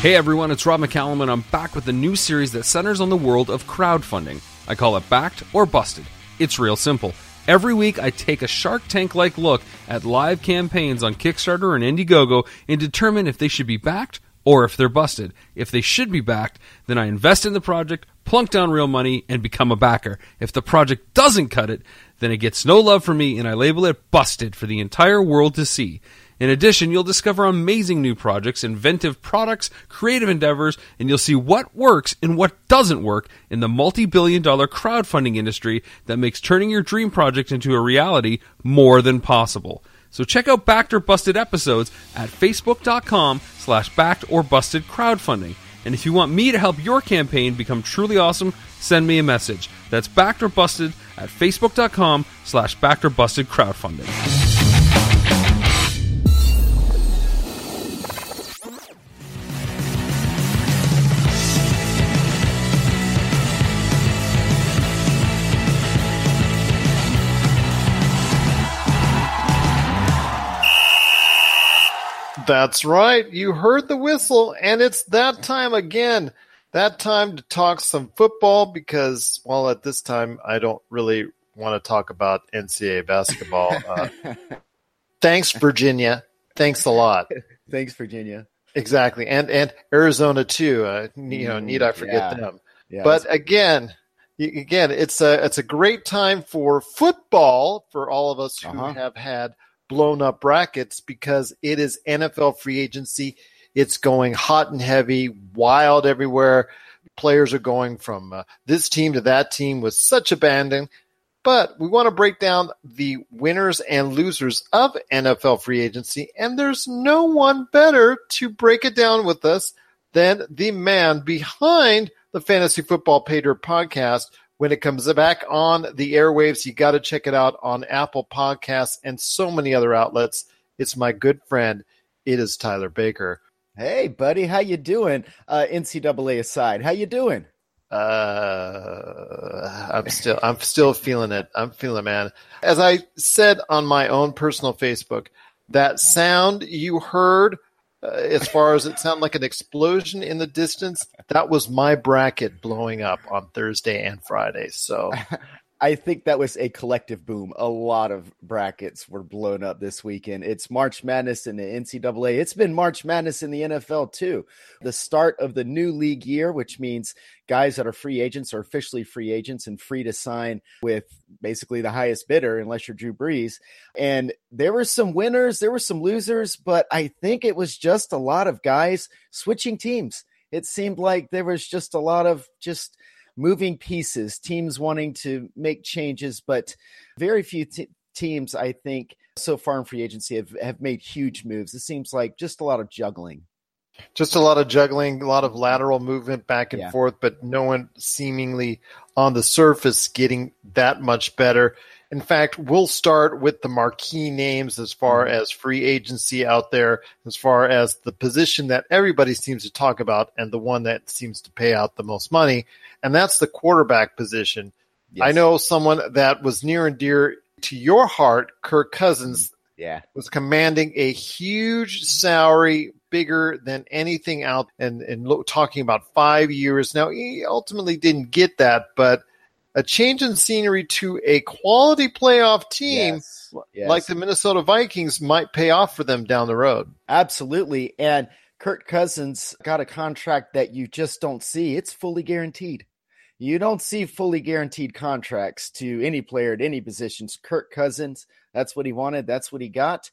Hey everyone, it's Rob McCallum, and I'm back with a new series that centers on the world of crowdfunding. I call it Backed or Busted. It's real simple. Every week, I take a Shark Tank like look at live campaigns on Kickstarter and Indiegogo and determine if they should be backed or if they're busted. If they should be backed, then I invest in the project, plunk down real money, and become a backer. If the project doesn't cut it, then it gets no love from me and I label it busted for the entire world to see. In addition, you'll discover amazing new projects, inventive products, creative endeavors, and you'll see what works and what doesn't work in the multi billion dollar crowdfunding industry that makes turning your dream project into a reality more than possible. So check out Backed or Busted episodes at facebook.com slash backed or busted crowdfunding. And if you want me to help your campaign become truly awesome, send me a message. That's backed or busted at facebook.com slash backed or busted crowdfunding.
That's right. You heard the whistle, and it's that time again. That time to talk some football because, well, at this time, I don't really want to talk about NCAA basketball. Uh, thanks, Virginia. Thanks a lot.
thanks, Virginia.
Exactly, and and Arizona too. Uh, you know, need I forget
yeah.
them?
Yeah,
but again, again, it's a it's a great time for football for all of us who
Uh-huh.
have had blown up brackets because it is NFL free agency. It's going hot and heavy, wild everywhere. Players are going from uh, this team to that team with such abandon. But we want to break down the winners and losers of NFL free agency, and there's no one better to break it down with us than the man behind the Fantasy Football Paydirt podcast. When it comes back on the airwaves, you got to check it out on Apple Podcasts and so many other outlets. It's my good friend. It is Tyler Baker.
Hey, buddy, how you doing? Uh, NCAA aside, how you doing?
Uh, I'm still, I'm still feeling it. I'm feeling it, man. As I said on my own personal Facebook, that sound you heard, uh, as far as it sounded like an explosion in the distance, that was my bracket blowing up on Thursday and Friday. So
I think that was a collective boom. A lot of brackets were blown up this weekend. It's March Madness in the NCAA. It's been March Madness in the NFL too. The start of the new league year, which means guys that are free agents are officially free agents and free to sign with basically the highest bidder, unless you're Drew Brees. And there were some winners, there were some losers, but I think it was just a lot of guys switching teams. It seemed like there was just a lot of just moving pieces, teams wanting to make changes, but very few t- teams, I think, so far in free agency have, have made huge moves. It seems like just a lot of juggling.
Just a lot of juggling, a lot of lateral movement back and
Yeah.
forth, but no one seemingly on the surface getting that much better. In fact, we'll start with the marquee names as far mm-hmm. as free agency out there, as far as the position that everybody seems to talk about and the one that seems to pay out the most money, and that's the quarterback position. I know someone that was near and dear to your heart, Kirk Cousins, mm-hmm.
Yeah.
was commanding a huge salary, bigger than anything out, and and lo- talking about five years. Now he ultimately didn't get that, but a change in scenery to a quality playoff team
Yes. Yes.
like the Minnesota Vikings might pay off for them down the road.
Absolutely. And Kirk Cousins got a contract that you just don't see. It's fully guaranteed. You don't see fully guaranteed contracts to any player at any positions. Kirk Cousins, that's what he wanted. That's what he got.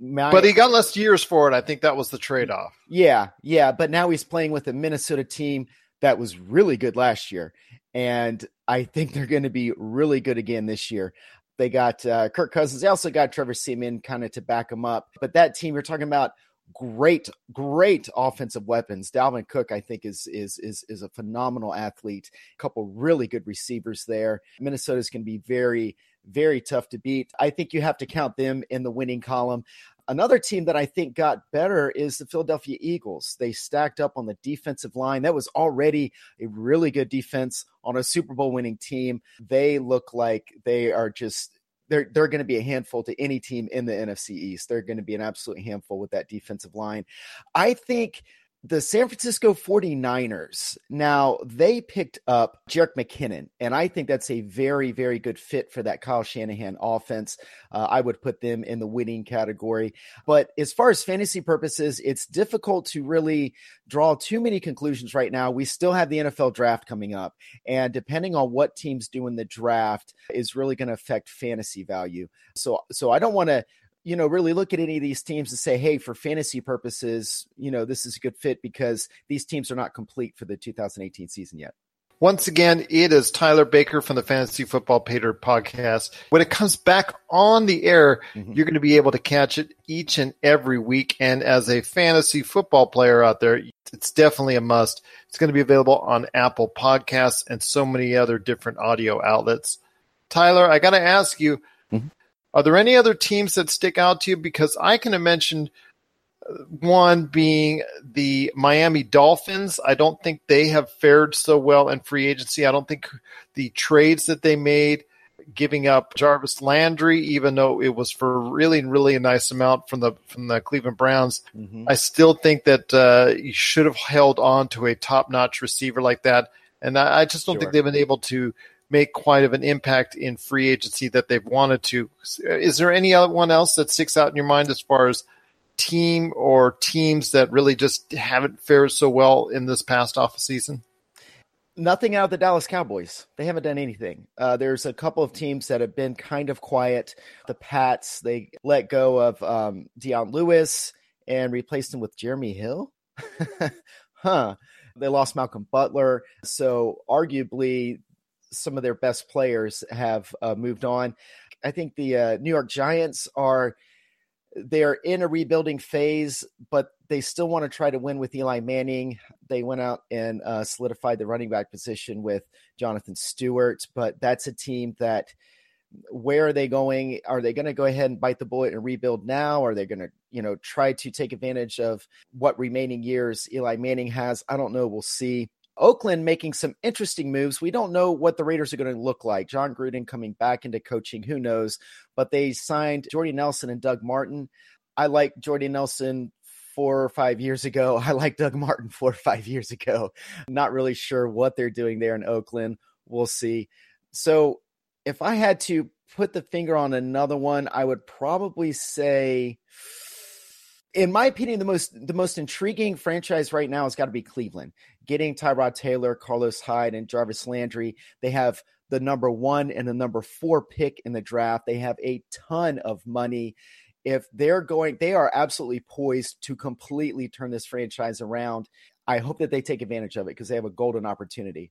My-
But he got less years for it. I think that was the trade off.
yeah, yeah. But now he's playing with a Minnesota team that was really good last year. And I think they're going to be really good again this year. They got uh, Kirk Cousins. They also got Trevor Siemian kind of to back them up. But that team, you're talking about great, great offensive weapons. Dalvin Cook, I think, is is is is a phenomenal athlete. A couple really good receivers there. Minnesota's going to be very, very tough to beat. I think you have to count them in the winning column. Another team that I think got better is the Philadelphia Eagles. They stacked up on the defensive line. That was already a really good defense on a Super Bowl winning team. They look like they are just they're they're going to be a handful to any team in the NFC East. They're going to be an absolute handful with that defensive line. I think the San Francisco 49ers, now they picked up Jerick McKinnon, and I think that's a very, very good fit for that Kyle Shanahan offense. Uh, I would put them in the winning category. But as far as fantasy purposes, it's difficult to really draw too many conclusions right now. We still have the NFL draft coming up, and depending on what teams do in the draft is really going to affect fantasy value. So, so I don't want to you know, really look at any of these teams and say, hey, for fantasy purposes, you know, this is a good fit because these teams are not complete for the 2018 season yet.
Once again, it is Tyler Baker from the Fantasy Football Paydirt podcast. When it comes back on the air, mm-hmm. you're going to be able to catch it each and every week. And as a fantasy football player out there, it's definitely a must. It's going to be available on Apple Podcasts and so many other different audio outlets. Tyler, I got to ask you, mm-hmm. Are there any other teams that stick out to you? Because I can mention one being the Miami Dolphins. I don't think they have fared so well in free agency. I don't think the trades that they made, giving up Jarvis Landry, even though it was for really, really a nice amount from the from the Cleveland Browns, I still think that uh, you should have held on to a top notch receiver like that. And I, I just don't think they've been able to make quite of an impact in free agency that they've wanted to. Is there anyone else that sticks out in your mind as far as team or teams that really just haven't fared so well in this past off season?
Nothing out of the Dallas Cowboys. They haven't done anything. Uh, there's a couple of teams that have been kind of quiet. The Pats, they let go of um, Dion Lewis and replaced him with Jeremy Hill. huh. They lost Malcolm Butler. So, arguably, some of their best players have uh, moved on. I think the uh, New York Giants are they're in a rebuilding phase, but they still want to try to win with Eli Manning. They went out and uh, solidified the running back position with Jonathan Stewart, but that's a team that where are they going? Are they going to go ahead and bite the bullet and rebuild now? Are they going to, you know, try to take advantage of what remaining years Eli Manning has? I don't know. We'll see. Oakland making some interesting moves. We don't know what the Raiders are going to look like. Jon Gruden coming back into coaching, who knows? But they signed Jordy Nelson and Doug Martin. I like Jordy Nelson four or five years ago. I like Doug Martin four or five years ago. Not really sure what they're doing there in Oakland. We'll see. So if I had to put the finger on another one, I would probably say in my opinion, the most the most intriguing franchise right now has got to be Cleveland. Getting Tyrod Taylor, Carlos Hyde, and Jarvis Landry. They have the number one and the number four pick in the draft. They have a ton of money. If they're going, they are absolutely poised to completely turn this franchise around. I hope that they take advantage of it because they have a golden opportunity.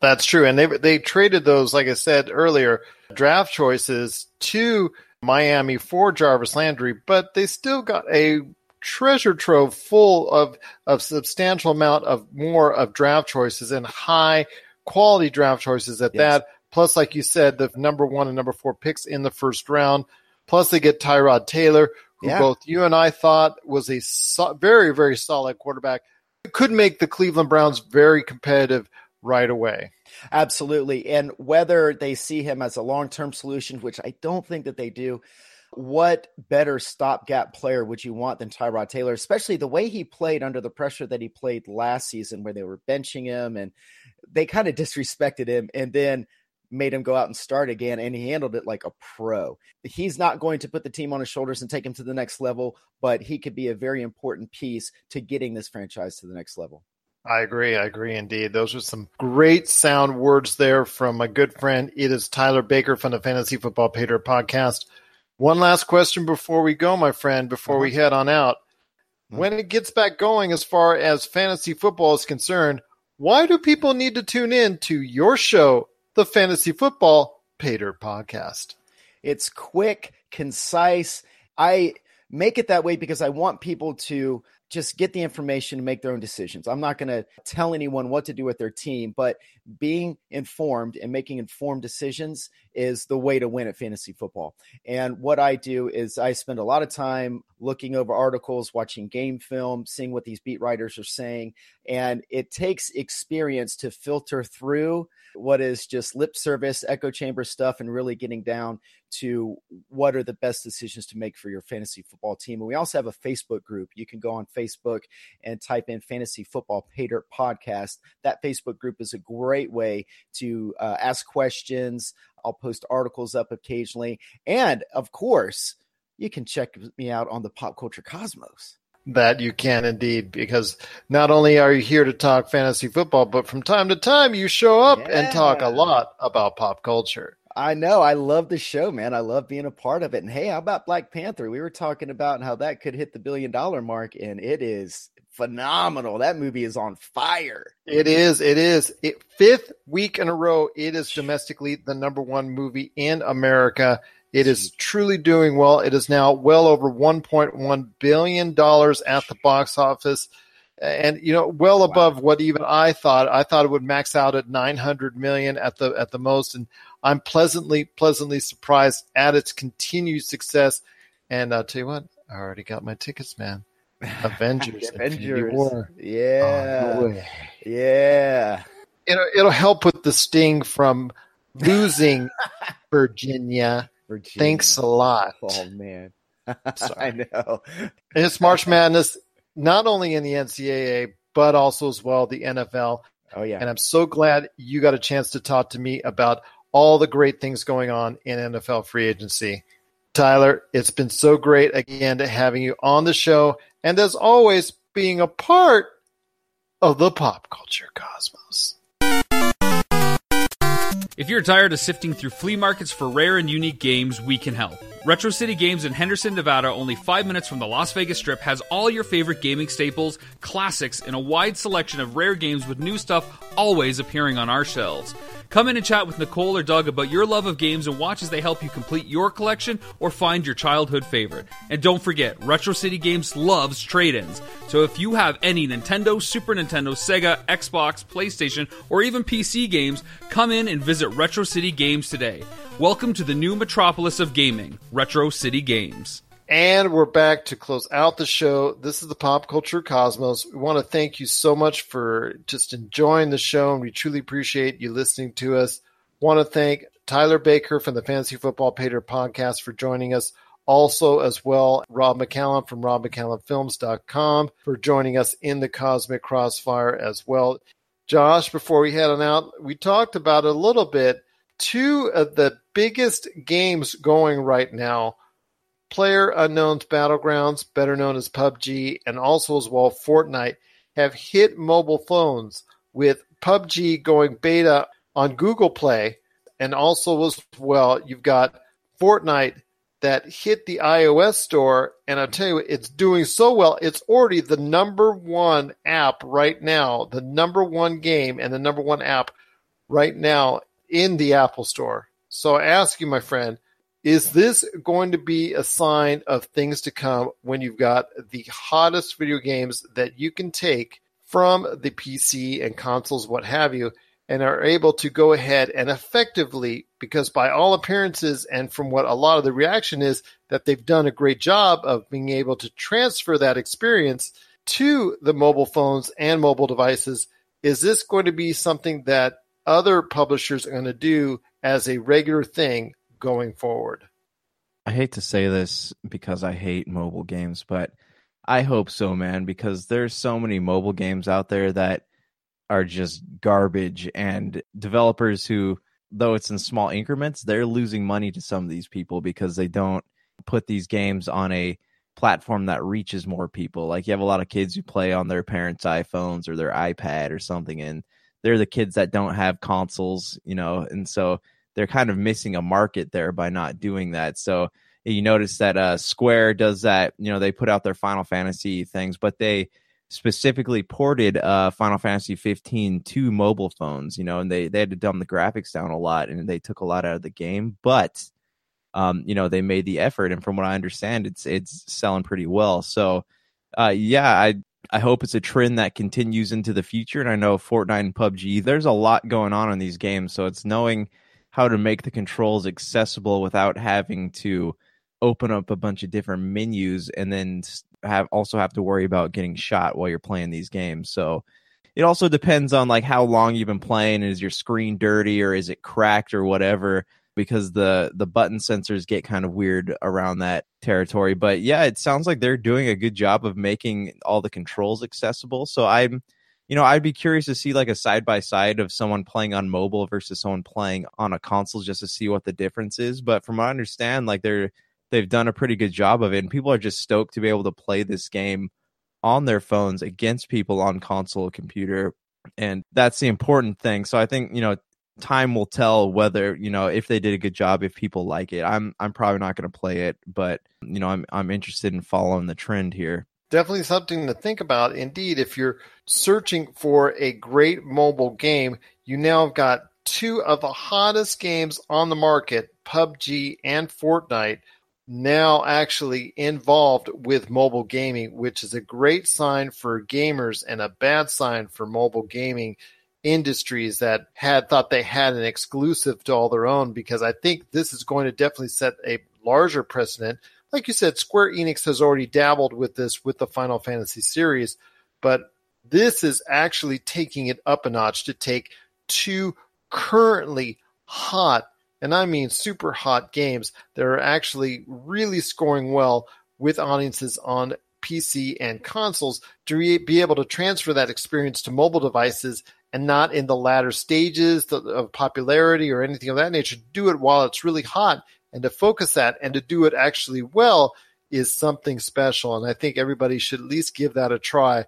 That's true, and they they traded those, like I said earlier, draft choices to Miami for Jarvis Landry, but they still got a treasure trove full of of substantial amount of more of draft choices and high quality draft choices at yes. that. Plus, like you said, the number one and number four picks in the first round. Plus, they get Tyrod Taylor, who yeah. both you and I thought was a so- very, very solid quarterback. Could make the Cleveland Browns very competitive right away.
Absolutely. And whether they see him as a long term solution, which I don't think that they do, what better stopgap player would you want than Tyrod Taylor, especially the way he played under the pressure that he played last season, where they were benching him and they kind of disrespected him and then made him go out and start again, and he handled it like a pro. He's not going to put the team on his shoulders and take him to the next level, but he could be a very important piece to getting this franchise to the next level.
I agree. I agree indeed. Those are some great sound words there from my good friend. It is Tyler Baker from the Fantasy Football Paydirt podcast. One last question before we go, my friend, before uh-huh. we head on out. Uh-huh. When it gets back going, as far as fantasy football is concerned, why do people need to tune in to your show, the Fantasy Football Paydirt podcast?
It's quick, concise. I make it that way because I want people to just get the information and make their own decisions. I'm not going to tell anyone what to do with their team, but being informed and making informed decisions is the way to win at fantasy football. And what I do is I spend a lot of time looking over articles, watching game film, seeing what these beat writers are saying. And it takes experience to filter through what is just lip service, echo chamber stuff, and really getting down to what are the best decisions to make for your fantasy football team. And we also have a Facebook group. You can go on Facebook and type in Fantasy Football Paydirt Podcast. That Facebook group is a great way to uh, ask questions. I'll post articles up occasionally. And of course, you can check me out on the Pop Culture Cosmos.
That you can indeed, because not only are you here to talk fantasy football, but from time to time you show up yeah. and talk a lot about pop culture.
I know. I love the show, man. I love being a part of it. And hey, how about Black Panther? We were talking about how that could hit the billion dollar mark, and it is phenomenal. That movie is on fire.
It is. It is. It, fifth week in a row, it is domestically the number one movie in America. It is truly doing well. It is now well over $1.1 billion at the box office. And you know, well above wow. what even I thought. I thought it would max out at 900 million at the at the most, and I'm pleasantly pleasantly surprised at its continued success. And I'll tell you what, I already got my tickets, man. Avengers,
Avengers, War. yeah, oh, no yeah.
It'll it'll help with the sting from losing Virginia Virginia. Thanks a lot.
Oh man, I know.
it's March Madness, not only in the NCAA but also as well the NFL.
Oh yeah,
and I'm so glad you got a chance to talk to me about all the great things going on in NFL free agency. Tyler, it's been so great again to having you on the show, and as always, being a part of the pop culture cosmos.
If you're tired of sifting through flea markets for rare and unique games, we can help. Retro City Games in Henderson, Nevada, only five minutes from the Las Vegas Strip, has all your favorite gaming staples, classics, and a wide selection of rare games with new stuff always appearing on our shelves. Come in and chat with Nicole or Doug about your love of games and watch as they help you complete your collection or find your childhood favorite. And don't forget, Retro City Games loves trade ins. So if you have any Nintendo, Super Nintendo, Sega, Xbox, PlayStation, or even PC games, come in and visit Retro City Games today. Welcome to the new metropolis of gaming, Retro City Games.
And we're back to close out the show. This is the Pop Culture Cosmos. We want to thank you so much for just enjoying the show, and we truly appreciate you listening to us. Want to thank Tyler Baker from the Fantasy Football Paydirt podcast for joining us. Also, as well, Rob McCallum from RobMcCallumFilms.com for joining us in the Cosmic Crossfire as well. Josh, before we head on out, we talked about a little bit two of the biggest games going right now Player Unknown's Battlegrounds, better known as PUBG, and also as well Fortnite, have hit mobile phones with PUBG going beta on Google Play, and also as well, you've got Fortnite that hit the iOS store, and I'll tell you, it's doing so well. It's already the number one app right now, the number one game and the number one app right now in the Apple Store. So I ask you, my friend, is this going to be a sign of things to come when you've got the hottest video games that you can take from the PC and consoles, what have you, and are able to go ahead and effectively, because by all appearances, and from what a lot of the reaction is, that they've done a great job of being able to transfer that experience to the mobile phones and mobile devices. Is this going to be something that other publishers are going to do as a regular thing going forward?
I hate to say this because I hate mobile games, but I hope so, man, because there's so many mobile games out there that are just garbage and developers who though it's in small increments, they're losing money to some of these people because they don't put these games on a platform that reaches more people. Like you have a lot of kids who play on their parents' iPhones or their iPad or something and they're the kids that don't have consoles, you know, and so they're kind of missing a market there by not doing that. So you notice that uh, Square does that. You know, they put out their Final Fantasy things, but they specifically ported uh, Final Fantasy 15 to mobile phones. You know, and they they had to dumb the graphics down a lot, and they took a lot out of the game, but um, you know, they made the effort, and from what I understand, it's it's selling pretty well. So, uh, yeah, I I hope it's a trend that continues into the future. And I know Fortnite and PUBG, there's a lot going on in these games, so it's knowing how to make the controls accessible without having to open up a bunch of different menus and then have also have to worry about getting shot while you're playing these games. So it also depends on like how long you've been playing. Is your screen dirty or is it cracked or whatever? Because the the button sensors get kind of weird around that territory. But yeah, it sounds like they're doing a good job of making all the controls accessible. So I'm you know, I'd be curious to see like a side by side of someone playing on mobile versus someone playing on a console just to see what the difference is. But from what I understand, like they're they've done a pretty good job of it, and people are just stoked to be able to play this game on their phones against people on console computer, and that's the important thing. So I think you know time will tell whether you know if they did a good job if people like it. I'm i'm probably not going to play it but you know i'm i'm interested in following the trend here.
Definitely something to think about. Indeed if you're searching for a great mobile game you now have got two of the hottest games on the market pubg and fortnite now actually involved with mobile gaming, which is a great sign for gamers and a bad sign for mobile gaming industries that had thought they had an exclusive to all their own because I think this is going to definitely set a larger precedent. Like you said, Square Enix has already dabbled with this with the Final Fantasy series, but this is actually taking it up a notch to take two currently hot and I mean super hot games that are actually really scoring well with audiences on PC and consoles to be able to transfer that experience to mobile devices and not in the latter stages of popularity or anything of that nature. Do it while it's really hot and to focus that and to do it actually well is something special. And I think everybody should at least give that a try.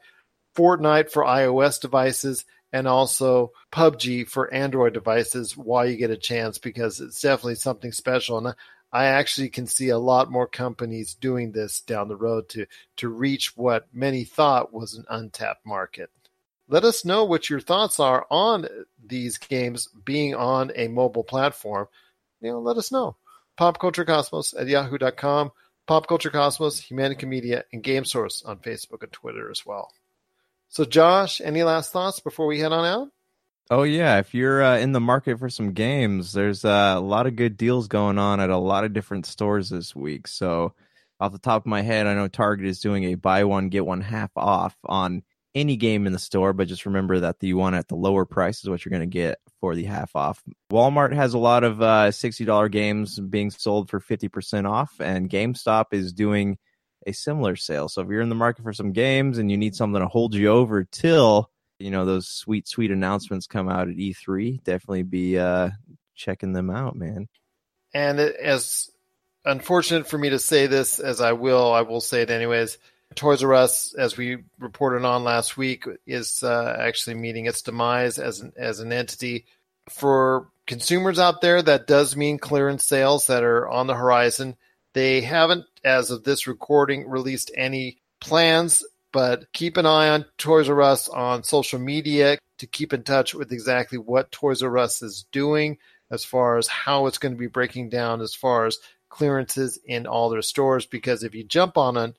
Fortnite for iOS devices and also PUBG for Android devices while you get a chance because it's definitely something special. And I actually can see a lot more companies doing this down the road to to reach what many thought was an untapped market. Let us know what your thoughts are on these games being on a mobile platform. You know, let us know. Pop Culture Cosmos at yahoo.com, Pop Culture Cosmos, Humanica Media, and Game Source on Facebook and Twitter as well. So, Josh, any last thoughts before we head on out?
Oh yeah, if you're uh, in the market for some games, there's uh, a lot of good deals going on at a lot of different stores this week. So, off the top of my head, I know Target is doing a buy one get one half off on any game in the store, but just remember that the one at the lower price is what you're going to get for the half off. Walmart has a lot of uh, $60 games being sold for 50% off, and GameStop is doing a similar sale. So if you're in the market for some games and you need something to hold you over till you know those sweet sweet announcements come out at E3, definitely be uh, checking them out, man.
And as unfortunate for me to say this as I will, I will say it anyways. Toys R Us, as we reported on last week, is uh, actually meeting its demise as an, as an entity. For consumers out there, that does mean clearance sales that are on the horizon. They haven't, as of this recording, released any plans, but keep an eye on Toys R Us on social media to keep in touch with exactly what Toys R Us is doing as far as how it's going to be breaking down as far as clearances in all their stores. Because if you jump on it,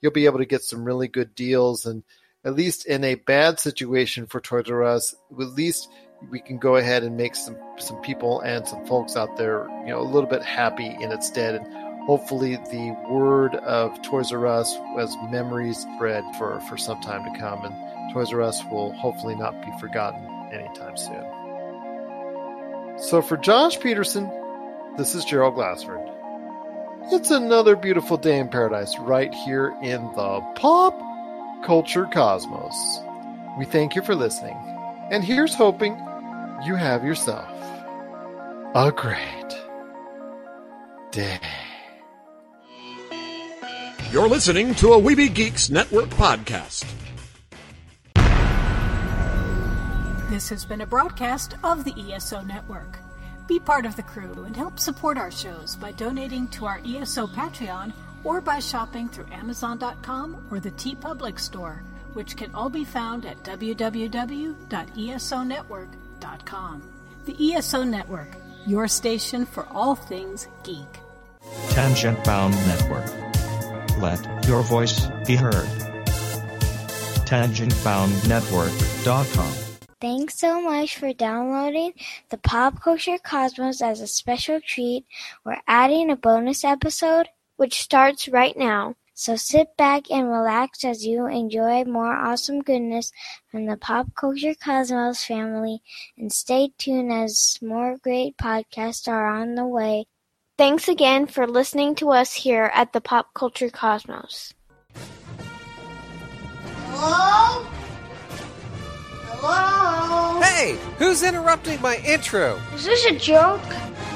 you'll be able to get some really good deals. And at least in a bad situation for Toys R Us, at least we can go ahead and make some some people and some folks out there, you know, a little bit happy in its stead. And hopefully, the word of Toys R Us as memories spread for for some time to come, and Toys R Us will hopefully not be forgotten anytime soon. So for Josh Peterson, this is Gerald Glassford. It's another beautiful day in paradise right here in the pop culture cosmos. We thank you for listening, and here's hoping you have yourself a great day.
You're listening to a Weeby Geeks Network podcast.
This has been a broadcast of the ESO Network. Be part of the crew and help support our shows by donating to our ESO Patreon or by shopping through Amazon.com or the TeePublic store, which can all be found at www.esonetwork.com. The ESO Network, your station for all things geek.
Tangent Bound Network. Let your voice be heard. TangentBoundNetwork.com.
Thanks so much for downloading the Pop Culture Cosmos as a special treat. We're adding a bonus episode, which starts right now. So sit back and relax as you enjoy more awesome goodness from the Pop Culture Cosmos family and stay tuned as more great podcasts are on the way. Thanks again for listening to us here at the Pop Culture Cosmos.
Hello? Hello?
Hey, who's interrupting my intro?
Is this a joke?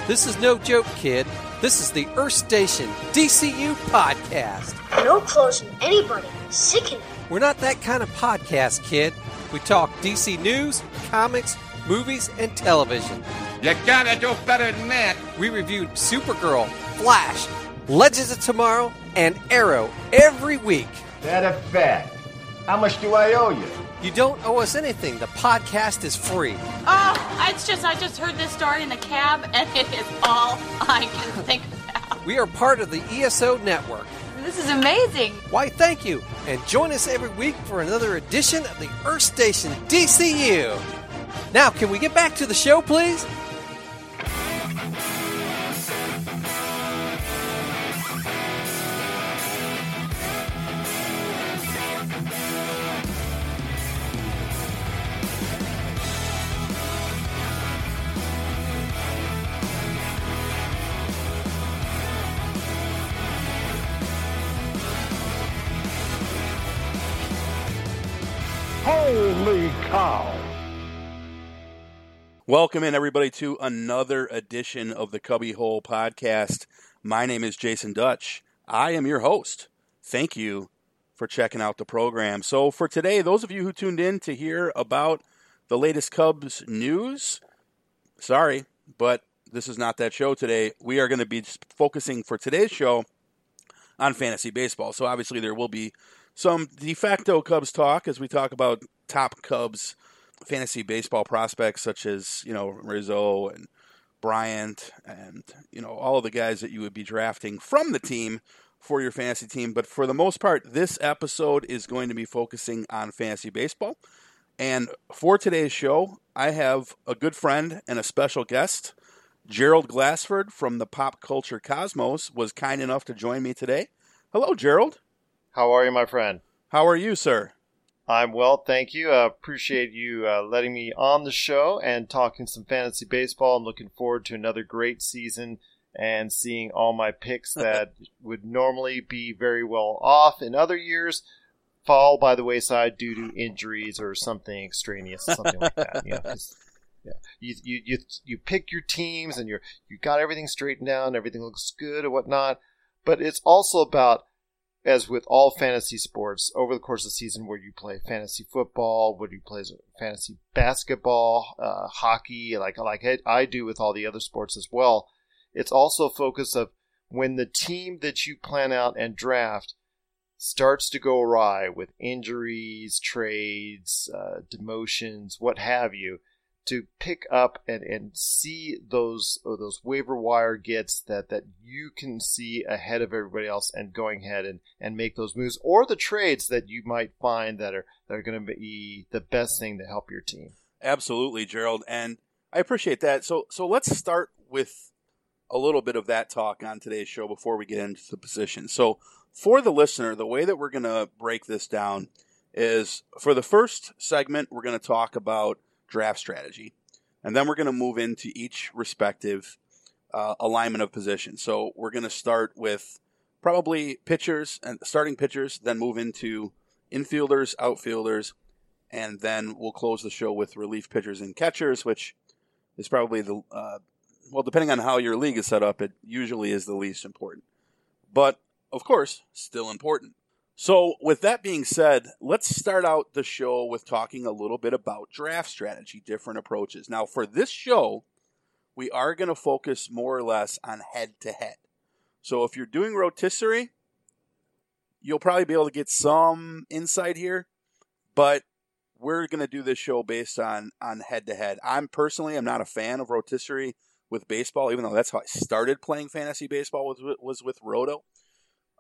This is no joke, kid. This is the Earth Station DCU podcast.
No closing anybody. Sickening.
We're not that kind of podcast, kid. We talk DC news, comics, movies, and television.
You gotta do better than that.
We reviewed Supergirl, Flash, Legends of Tomorrow, and Arrow every week.
That a fact. How much do I owe you?
You don't owe us anything. The podcast is free.
Oh, it's just I just heard this story in the cab, and it is all I can think about.
We are part of the ESO network.
This is amazing.
Why, thank you. And join us every week for another edition of the Earth Station DCU. Now, can we get back to the show, please?
Welcome in, everybody, to another edition of the Cubby Hole Podcast. My name is Jason Dutch. I am your host. Thank you for checking out the program. So, for today, those of you who tuned in to hear about the latest Cubs news, sorry, but this is not that show today. We are going to be focusing for today's show on fantasy baseball. So, obviously, there will be some de facto Cubs talk as we talk about top Cubs fantasy baseball prospects such as you know Rizzo and Bryant and you know all of the guys that you would be drafting from the team for your fantasy team. But for the most part, this episode is going to be focusing on fantasy baseball. And for today's show, I have a good friend and a special guest. Gerald Glassford from the Pop Culture Cosmos was kind enough to join me today. Hello, Gerald.
How are you, my friend?
How are you, sir?
I'm well, thank you. I appreciate you uh, letting me on the show and talking some fantasy baseball. I'm looking forward to another great season and seeing all my picks that would normally be very well off in other years fall by the wayside due to injuries or something extraneous, something like that. You know, Yeah. You, you you you pick your teams and you're you got everything straightened down, everything looks good and whatnot. But it's also about as with all fantasy sports, over the course of the season, where you play fantasy football, where you play fantasy basketball, uh, hockey, like like I do with all the other sports as well. It's also a focus of when the team that you plan out and draft starts to go awry with injuries, trades, uh, demotions, what have you to pick up and, and see those those waiver wire gets that, that you can see ahead of everybody else and going ahead and, and make those moves or the trades that you might find that are that are going to be the best thing to help your team.
Absolutely, Gerald, and I appreciate that. So so let's start with a little bit of that talk on today's show before we get into the position. So for the listener, the way that we're going to break this down is for the first segment, we're going to talk about draft strategy. And then we're going to move into each respective uh, alignment of position. So we're going to start with probably pitchers and starting pitchers, then move into infielders, outfielders, and then we'll close the show with relief pitchers and catchers, which is probably the uh, well, depending on how your league is set up, it usually is the least important. But of course, still important. So, with that being said, let's start out the show with talking a little bit about draft strategy, different approaches. Now, for this show, we are going to focus more or less on head to head. So, if you're doing rotisserie, you'll probably be able to get some insight here, but we're going to do this show based on on head to head. I'm personally I'm not a fan of rotisserie with baseball, even though that's how I started playing fantasy baseball was was with roto.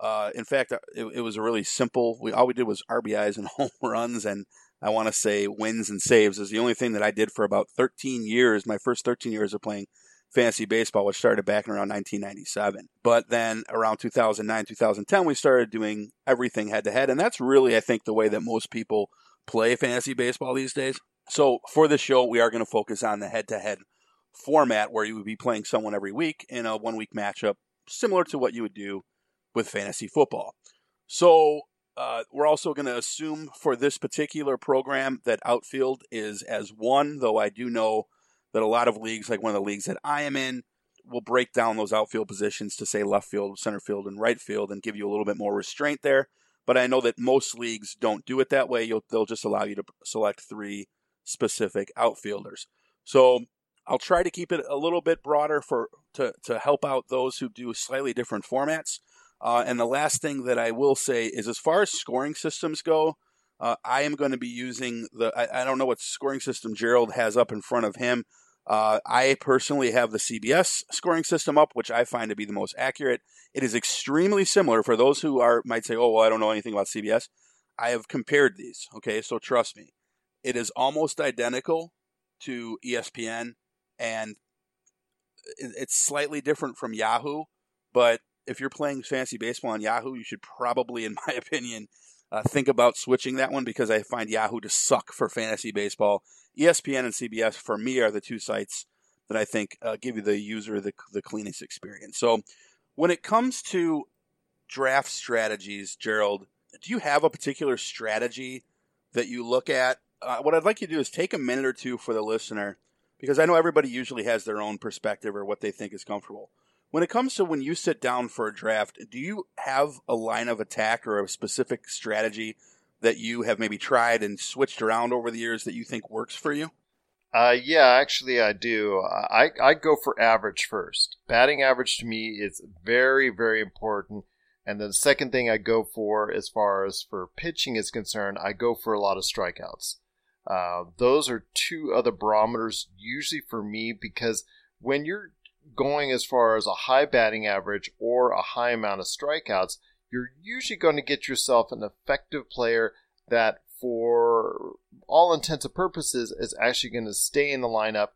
Uh, in fact, uh, it, it, was a really simple. We all we did was RBIs and home runs, and I want to say wins and saves is the only thing that I did for about 13 years. My first 13 years of playing fantasy baseball, which started back in around 1997. But then around 2009, 2010, we started doing everything head to head, and that's really, I think, the way that most people play fantasy baseball these days. So for this show, we are going to focus on the head to head format where you would be playing someone every week in a one week matchup, similar to what you would do with fantasy football. So uh, we're also going to assume for this particular program that outfield is as one, though I do know that a lot of leagues, like one of the leagues that I am in, will break down those outfield positions to say left field, center field, and right field and give you a little bit more restraint there. But I know that most leagues don't do it that way. You'll, they'll just allow you to select three specific outfielders. So I'll try to keep it a little bit broader for to, to help out those who do slightly different formats. Uh, and the last thing that I will say is, as far as scoring systems go, uh, I am going to be using the. I, I, don't know what scoring system Gerald has up in front of him. Uh, I personally have the CBS scoring system up, which I find to be the most accurate. It is extremely similar for those who are might say, "Oh, well, I don't know anything about CBS." I have compared these. Okay, so trust me, it is almost identical to ESPN, and it's slightly different from Yahoo, but if you're playing fantasy baseball on Yahoo, you should probably, in my opinion, uh, think about switching that one because I find Yahoo to suck for fantasy baseball. ESPN and CBS for me are the two sites that I think uh, give you the user the, the cleanest experience. So when it comes to draft strategies, Gerald, do you have a particular strategy that you look at? Uh, what I'd like you to do is take a minute or two for the listener because I know everybody usually has their own perspective or what they think is comfortable. When it comes to when you sit down for a draft, do you have a line of attack or a specific strategy that you have maybe tried and switched around over the years that you think works for you?
Uh, yeah, actually, I do. I, I go for average first. Batting average to me is very, very important. And then the second thing I go for, as far as for pitching is concerned, I go for a lot of strikeouts. Uh, those are two other barometers usually for me because when you're going as far as a high batting average or a high amount of strikeouts, you're usually going to get yourself an effective player that, for all intents and purposes, is actually going to stay in the lineup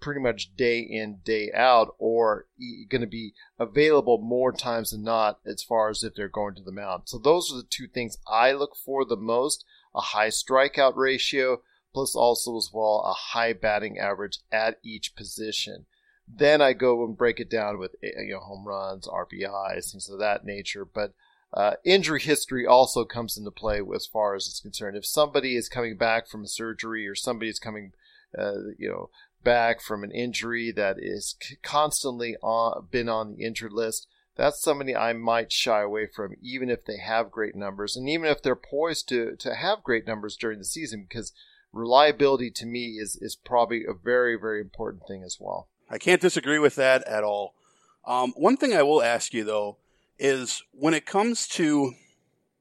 pretty much day in, day out, or going to be available more times than not as far as if they're going to the mound. So, those are the two things I look for the most a high strikeout ratio, plus also as well a high batting average at each position. Then I go and break it down with eh, you know home runs, RBIs, things of that nature. But uh, injury history also comes into play as far as it's concerned. If somebody is coming back from a surgery or somebody is coming, uh, you know, back from an injury that is constantly on, been on the injured list, that's somebody I might shy away from, even if they have great numbers, and even if they're poised to to have great numbers during the season, because reliability to me is is probably a very very important thing as well.
I can't disagree with that at all. Um, one thing I will ask you though is when it comes to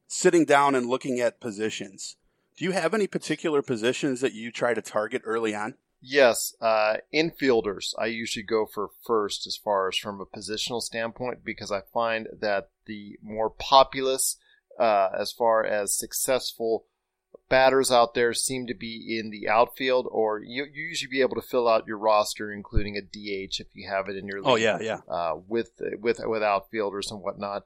sitting down and looking at positions, do you have any particular positions that you try to target early on?
Yes, uh, infielders I usually go for first as far as from a positional standpoint because I find that the more populous, uh, as far as successful batters out there seem to be in the outfield, or you, you usually be able to fill out your roster, including a DH if you have it in your league.
Oh yeah, yeah.
Uh, with with with outfielders and whatnot.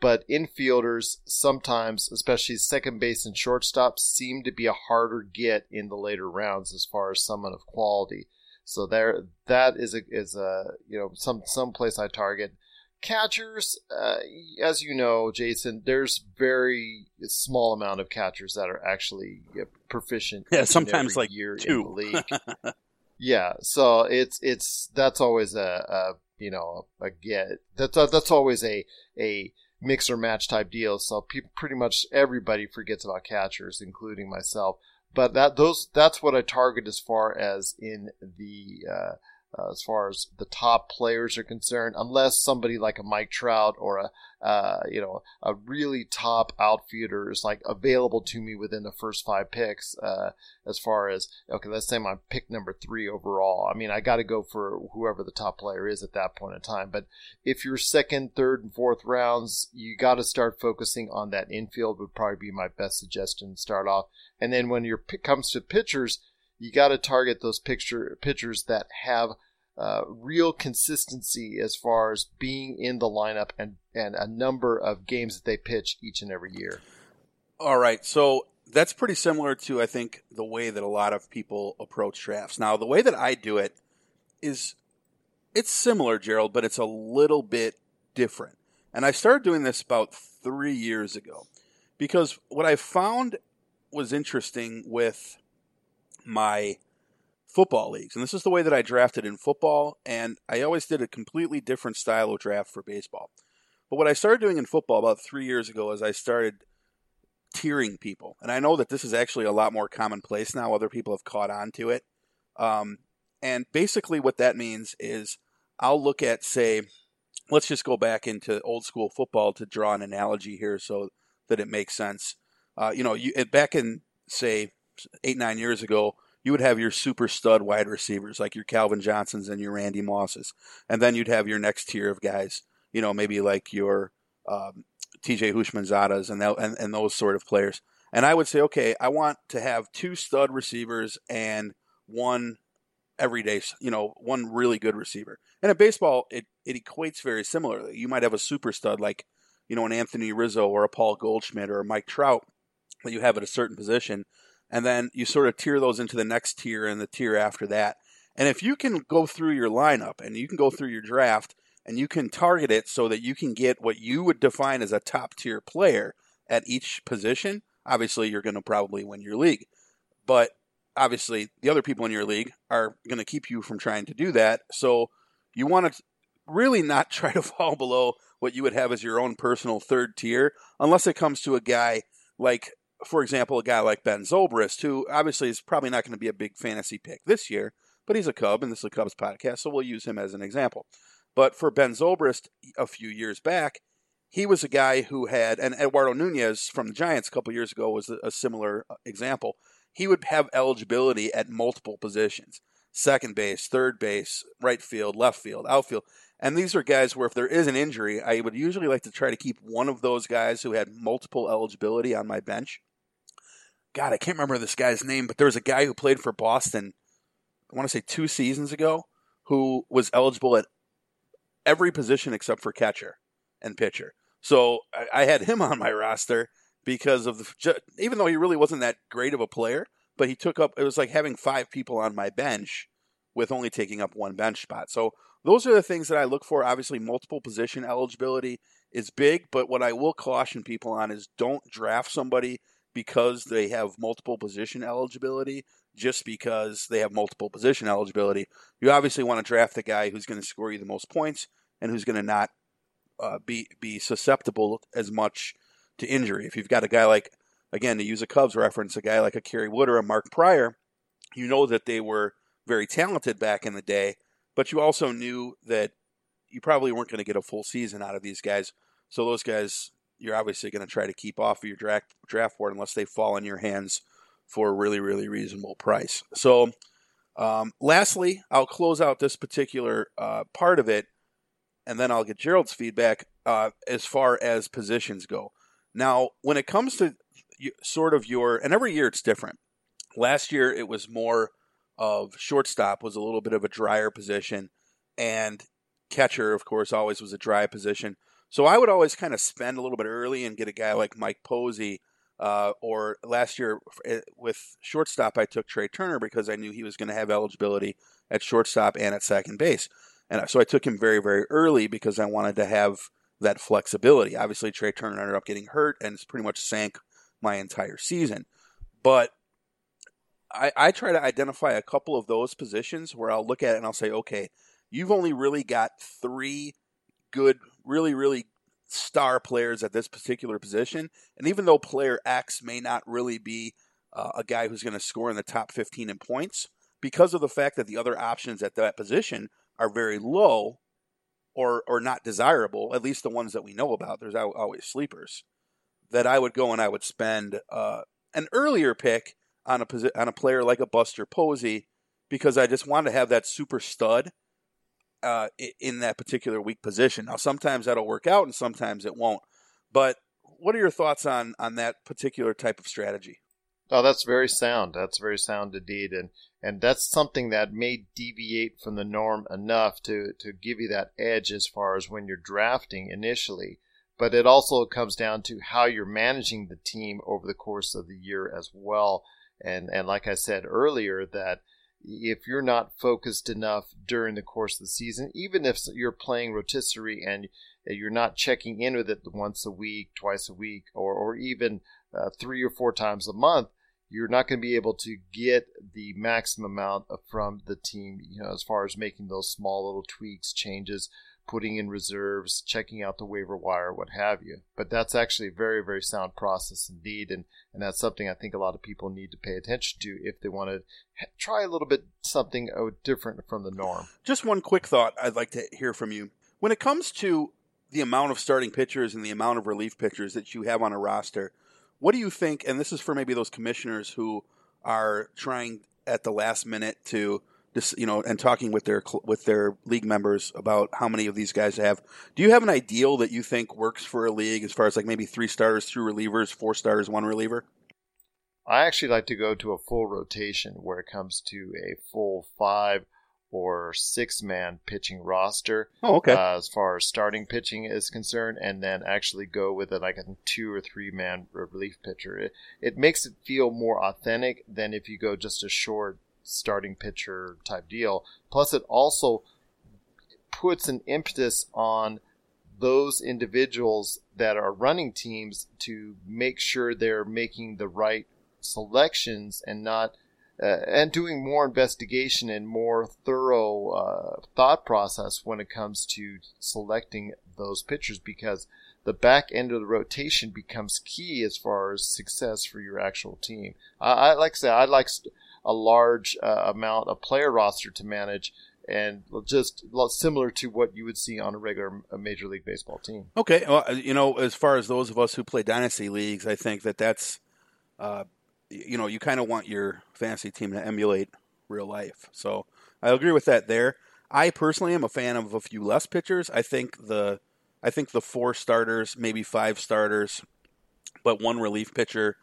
But infielders sometimes, especially second base and shortstop, seem to be a harder get in the later rounds as far as someone of quality. So there, that is a is a you know some some place I target catchers, uh, as you know, Jason, there's very small amount of catchers that are actually proficient.
Yeah, sometimes like
year
two.
in the league. yeah, so it's it's that's always a, a you know a get that's a, that's always a a mix or match type deal. So people, pretty much everybody forgets about catchers, including myself. But that those that's what I target as far as in the uh, uh, as far as the top players are concerned, unless somebody like a Mike Trout or a uh, you know a really top outfielder is like available to me within the first five picks. Uh, as far as okay, let's say my pick number three overall. I mean, I got to go for whoever the top player is at that point in time. But if you're second, third, and fourth rounds, you got to start focusing on that infield. Would probably be my best suggestion to start off. And then when your pick comes to pitchers you got to target those picture pitchers that have uh, real consistency as far as being in the lineup and and a number of games that they pitch each and every year.
All right, so that's pretty similar to I think the way that a lot of people approach drafts. Now, the way that I do it is it's similar, Gerald, but it's a little bit different. And I started doing this about three years ago because what I found was interesting with my football leagues. And this is the way that I drafted in football, and I always did a completely different style of draft for baseball. But what I started doing in football about three years ago is I started tiering people. And I know that this is actually a lot more commonplace now. Other people have caught on to it. Um, and basically, what that means is I'll look at, say, let's just go back into old school football to draw an analogy here so that it makes sense. Uh, you know, you, back in, say, eight nine years ago, you would have your super stud wide receivers like your Calvin Johnsons and your Randy Mosses, and then you'd have your next tier of guys. You know, maybe like your um, T.J. Houshmandzadehs and, and and those sort of players. And I would say, okay, I want to have two stud receivers and one everyday, you know, one really good receiver. And in baseball, it, it equates very similarly. You might have a super stud like, you know, an Anthony Rizzo or a Paul Goldschmidt or a Mike Trout that you have at a certain position and then you sort of tier those into the next tier and the tier after that. And if you can go through your lineup and you can go through your draft and you can target it so that you can get what you would define as a top tier player at each position, obviously you're going to probably win your league. But obviously, the other people in your league are going to keep you from trying to do that. So you want to really not try to fall below what you would have as your own personal third tier, unless it comes to a guy like for example, a guy like Ben Zobrist, who obviously is probably not going to be a big fantasy pick this year, but he's a Cub, and this is a Cubs podcast, so we'll use him as an example. But for Ben Zobrist, a few years back, he was a guy who had, and Eduardo Nunez from the Giants a couple years ago was a, similar uh, example. He would have eligibility at multiple positions second base, third base, right field, left field, outfield. And these are guys where if there is an injury, I would usually like to try to keep one of those guys who had multiple eligibility on my bench God, I can't remember this guy's name, but there was a guy who played for Boston, I want to say two seasons ago, who was eligible at every position except for catcher and pitcher. So I, I had him on my roster because of the, even though he really wasn't that great of a player, but he took up, it was like having five people on my bench with only taking up one bench spot. So those are the things that I look for. Obviously, multiple position eligibility is big, but what I will caution people on is don't draft somebody because they have multiple position eligibility just because they have multiple position eligibility. You obviously want to draft the guy who's going to score you the most points and who's going to not uh, be be susceptible as much to injury. If you've got a guy like, again, to use a Cubs reference, a guy like a Kerry Wood or a Mark Prior, you know that they were very talented back in the day, but you also knew that you probably weren't going to get a full season out of these guys. So those guys, you're obviously going to try to keep off of your draft draft board unless they fall in your hands for a really, really reasonable price. So, um, lastly, I'll close out this particular uh, part of it, and then I'll get Gerald's feedback uh, as far as positions go. Now, when it comes to sort of your, and every year it's different. Last year it was more of shortstop was a little bit of a drier position, and catcher, of course, always was a dry position. So I would always kind of spend a little bit early and get a guy like Mike Posey. Uh, or last year eh, with shortstop, I took Trea Turner because I knew he was going to have eligibility at shortstop and at second base. And so I took him very, very early because I wanted to have that flexibility. Obviously, Trea Turner ended up getting hurt and it's pretty much sank my entire season. But I, I try to identify a couple of those positions where I'll look at it and I'll say, okay, you've only really got three good, really, really star players at this particular position. And even though player X may not really be uh, a guy who's going to score in the top 15 in points, because of the fact that the other options at that position are very low or or not desirable, at least the ones that we know about, there's always sleepers, that I would go and I would spend uh, an earlier pick on a posi- on a player like a Buster Posey because I just wanted to have that super stud uh, in that particular weak position. Now, sometimes that'll work out, and sometimes it won't. But what are your thoughts on on that particular type of strategy?
Oh, that's very sound. That's very sound indeed, and and that's something that may deviate from the norm enough to to give you that edge as far as when you're drafting initially. But it also comes down to how you're managing the team over the course of the year as well. And and like I said earlier, that if you're not focused enough during the course of the season, even if you're playing rotisserie and you're not checking in with it once a week, twice a week, or, or even uh, three or four times a month, you're not going to be able to get the maximum amount from the team, you know, as far as making those small little tweaks, changes, putting in reserves, checking out the waiver wire, what have you. But that's actually a very, very sound process indeed. And, and that's something I think a lot of people need to pay attention to if they want to try a little bit something uh, different from the norm.
Just one quick thought I'd like to hear from you. When it comes to the amount of starting pitchers and the amount of relief pitchers that you have on a roster, what do you think? And this is for maybe those commissioners who are trying at the last minute to this, you know, and talking with their with their league members about how many of these guys have. Do you have an ideal that you think works for a league as far as like maybe three starters, two relievers, four starters, one reliever?
I actually like to go to a full rotation where it comes to a full five or six man pitching roster.
Oh, okay.
Uh, as far as starting pitching is concerned, and then actually go with it like a two or three man relief pitcher. It, it makes it feel more authentic than if you go just a short starting pitcher type deal. Plus, it also puts an impetus on those individuals that are running teams to make sure they're making the right selections and not uh, and doing more investigation and more thorough uh, thought process when it comes to selecting those pitchers because the back end of the rotation becomes key as far as success for your actual team. I, I like I say I like a large uh, amount of player roster to manage and just similar to what you would see on a regular major league baseball team.
Okay, well, you know, as far as those of us who play dynasty leagues, I think that that's, uh, you know, you kind of want your fantasy team to emulate real life. So I agree with that there. I personally am a fan of a few less pitchers. I think the, I think the four starters, maybe five starters, but one relief pitcher.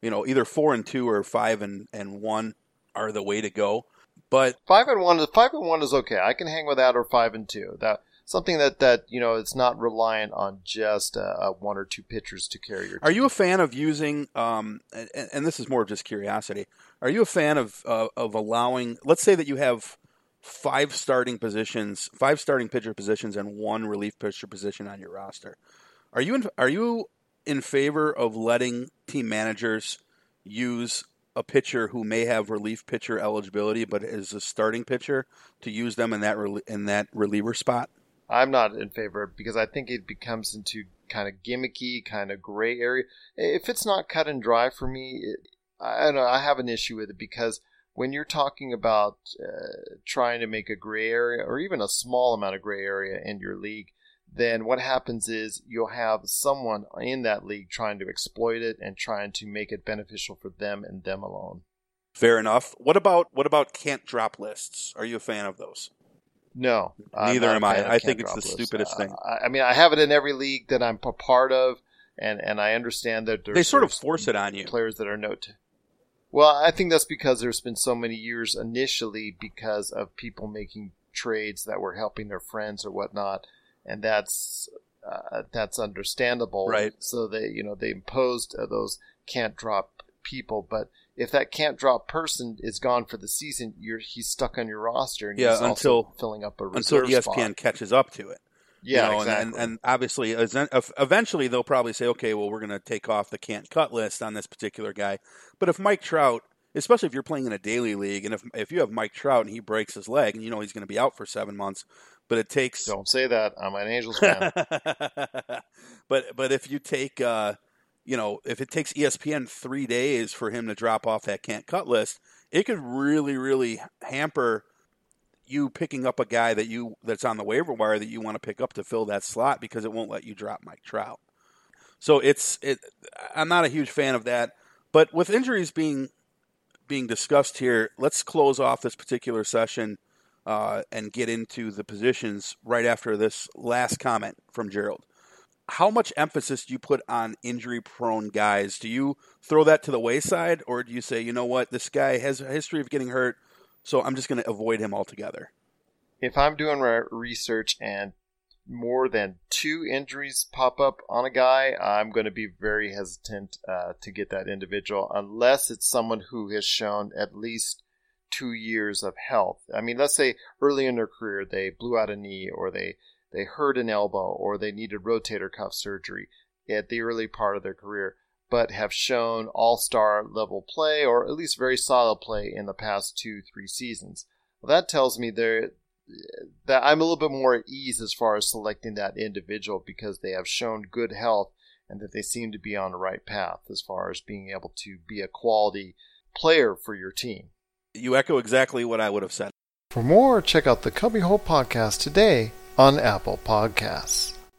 You know, either four and two or five and, and one are the way to go. But
five and one, five and one is okay. I can hang with that, or five and two. That something that that you know it's not reliant on just uh, uh one or two pitchers to carry your.
Team. Are you a fan of using? Um, and, and, this is more of just curiosity. Are you a fan of uh, of allowing? Let's say that you have five starting positions, five starting pitcher positions, and one relief pitcher position on your roster. Are you in, are you in favor of letting team managers use a pitcher who may have relief pitcher eligibility but is a starting pitcher to use them in that rel- in that reliever spot?
I'm not in favor because I think it becomes into kind of gimmicky, kind of gray area. If it's not cut and dry for me, it, I don't know. I have an issue with it because when you're talking about uh, trying to make a gray area or even a small amount of gray area in your league, then what happens is you'll have someone in that league trying to exploit it and trying to make it beneficial for them and them alone.
Fair enough. What about what about can't drop lists? Are you a fan of those?
No,
neither am I. I think it's the
lists.
stupidest
Uh,
thing.
I, I mean, I have it in every league that I'm a part of, and and I understand that there's,
They sort of force it on you.
Players that are note. Well, I think that's because there's been so many years initially because of people making trades that were helping their friends or whatnot, and that's uh, that's understandable.
Right.
So they you know they imposed uh, those can't drop people, but if that can't drop person is gone for the season, you're he's stuck on your roster and
Yeah,
he's also
until
filling up a
until ESPN
spot.
catches up to it.
Yeah,
You know, and-
exactly.
and, and obviously, eventually they'll probably say, okay, well, we're going to take off the can't cut list on this particular guy. But if Mike Trout, especially if you're playing in a daily league, and if if you have Mike Trout and he breaks his leg, and you know he's going to be out for seven months, but it takes
Don't say that. I'm an Angels fan.
but but if you take uh, you know if it takes ESPN three days for him to drop off that can't cut list, it could really really hamper you picking up a guy that you that's on the waiver wire that you want to pick up to fill that slot because it won't let you drop Mike Trout. So it's it. I'm not a huge fan of that. But with injuries being being discussed here, let's close off this particular session uh, and get into the positions right after this last comment from Gerald. How much emphasis do you put on injury prone guys? Do you throw that to the wayside, or do you say, you know what, this guy has a history of getting hurt, so I'm just going to avoid him altogether?
if I'm doing re- research and more than two injuries pop up on a guy, I'm going to be very hesitant uh, to get that individual unless it's someone who has shown at least two years of health. I mean, let's say early in their career they blew out a knee or they they hurt an elbow or they needed rotator cuff surgery at the early part of their career, but have shown all star level play or at least very solid play in the past two, three seasons. Well, that tells me they're that I'm a little bit more at ease as far as selecting that individual because they have shown good health and that they seem to be on the right path as far as being able to be a quality player for your team.
You echo exactly what I would have said.
For more, check out the Cubbyhole Podcast today on Apple Podcasts.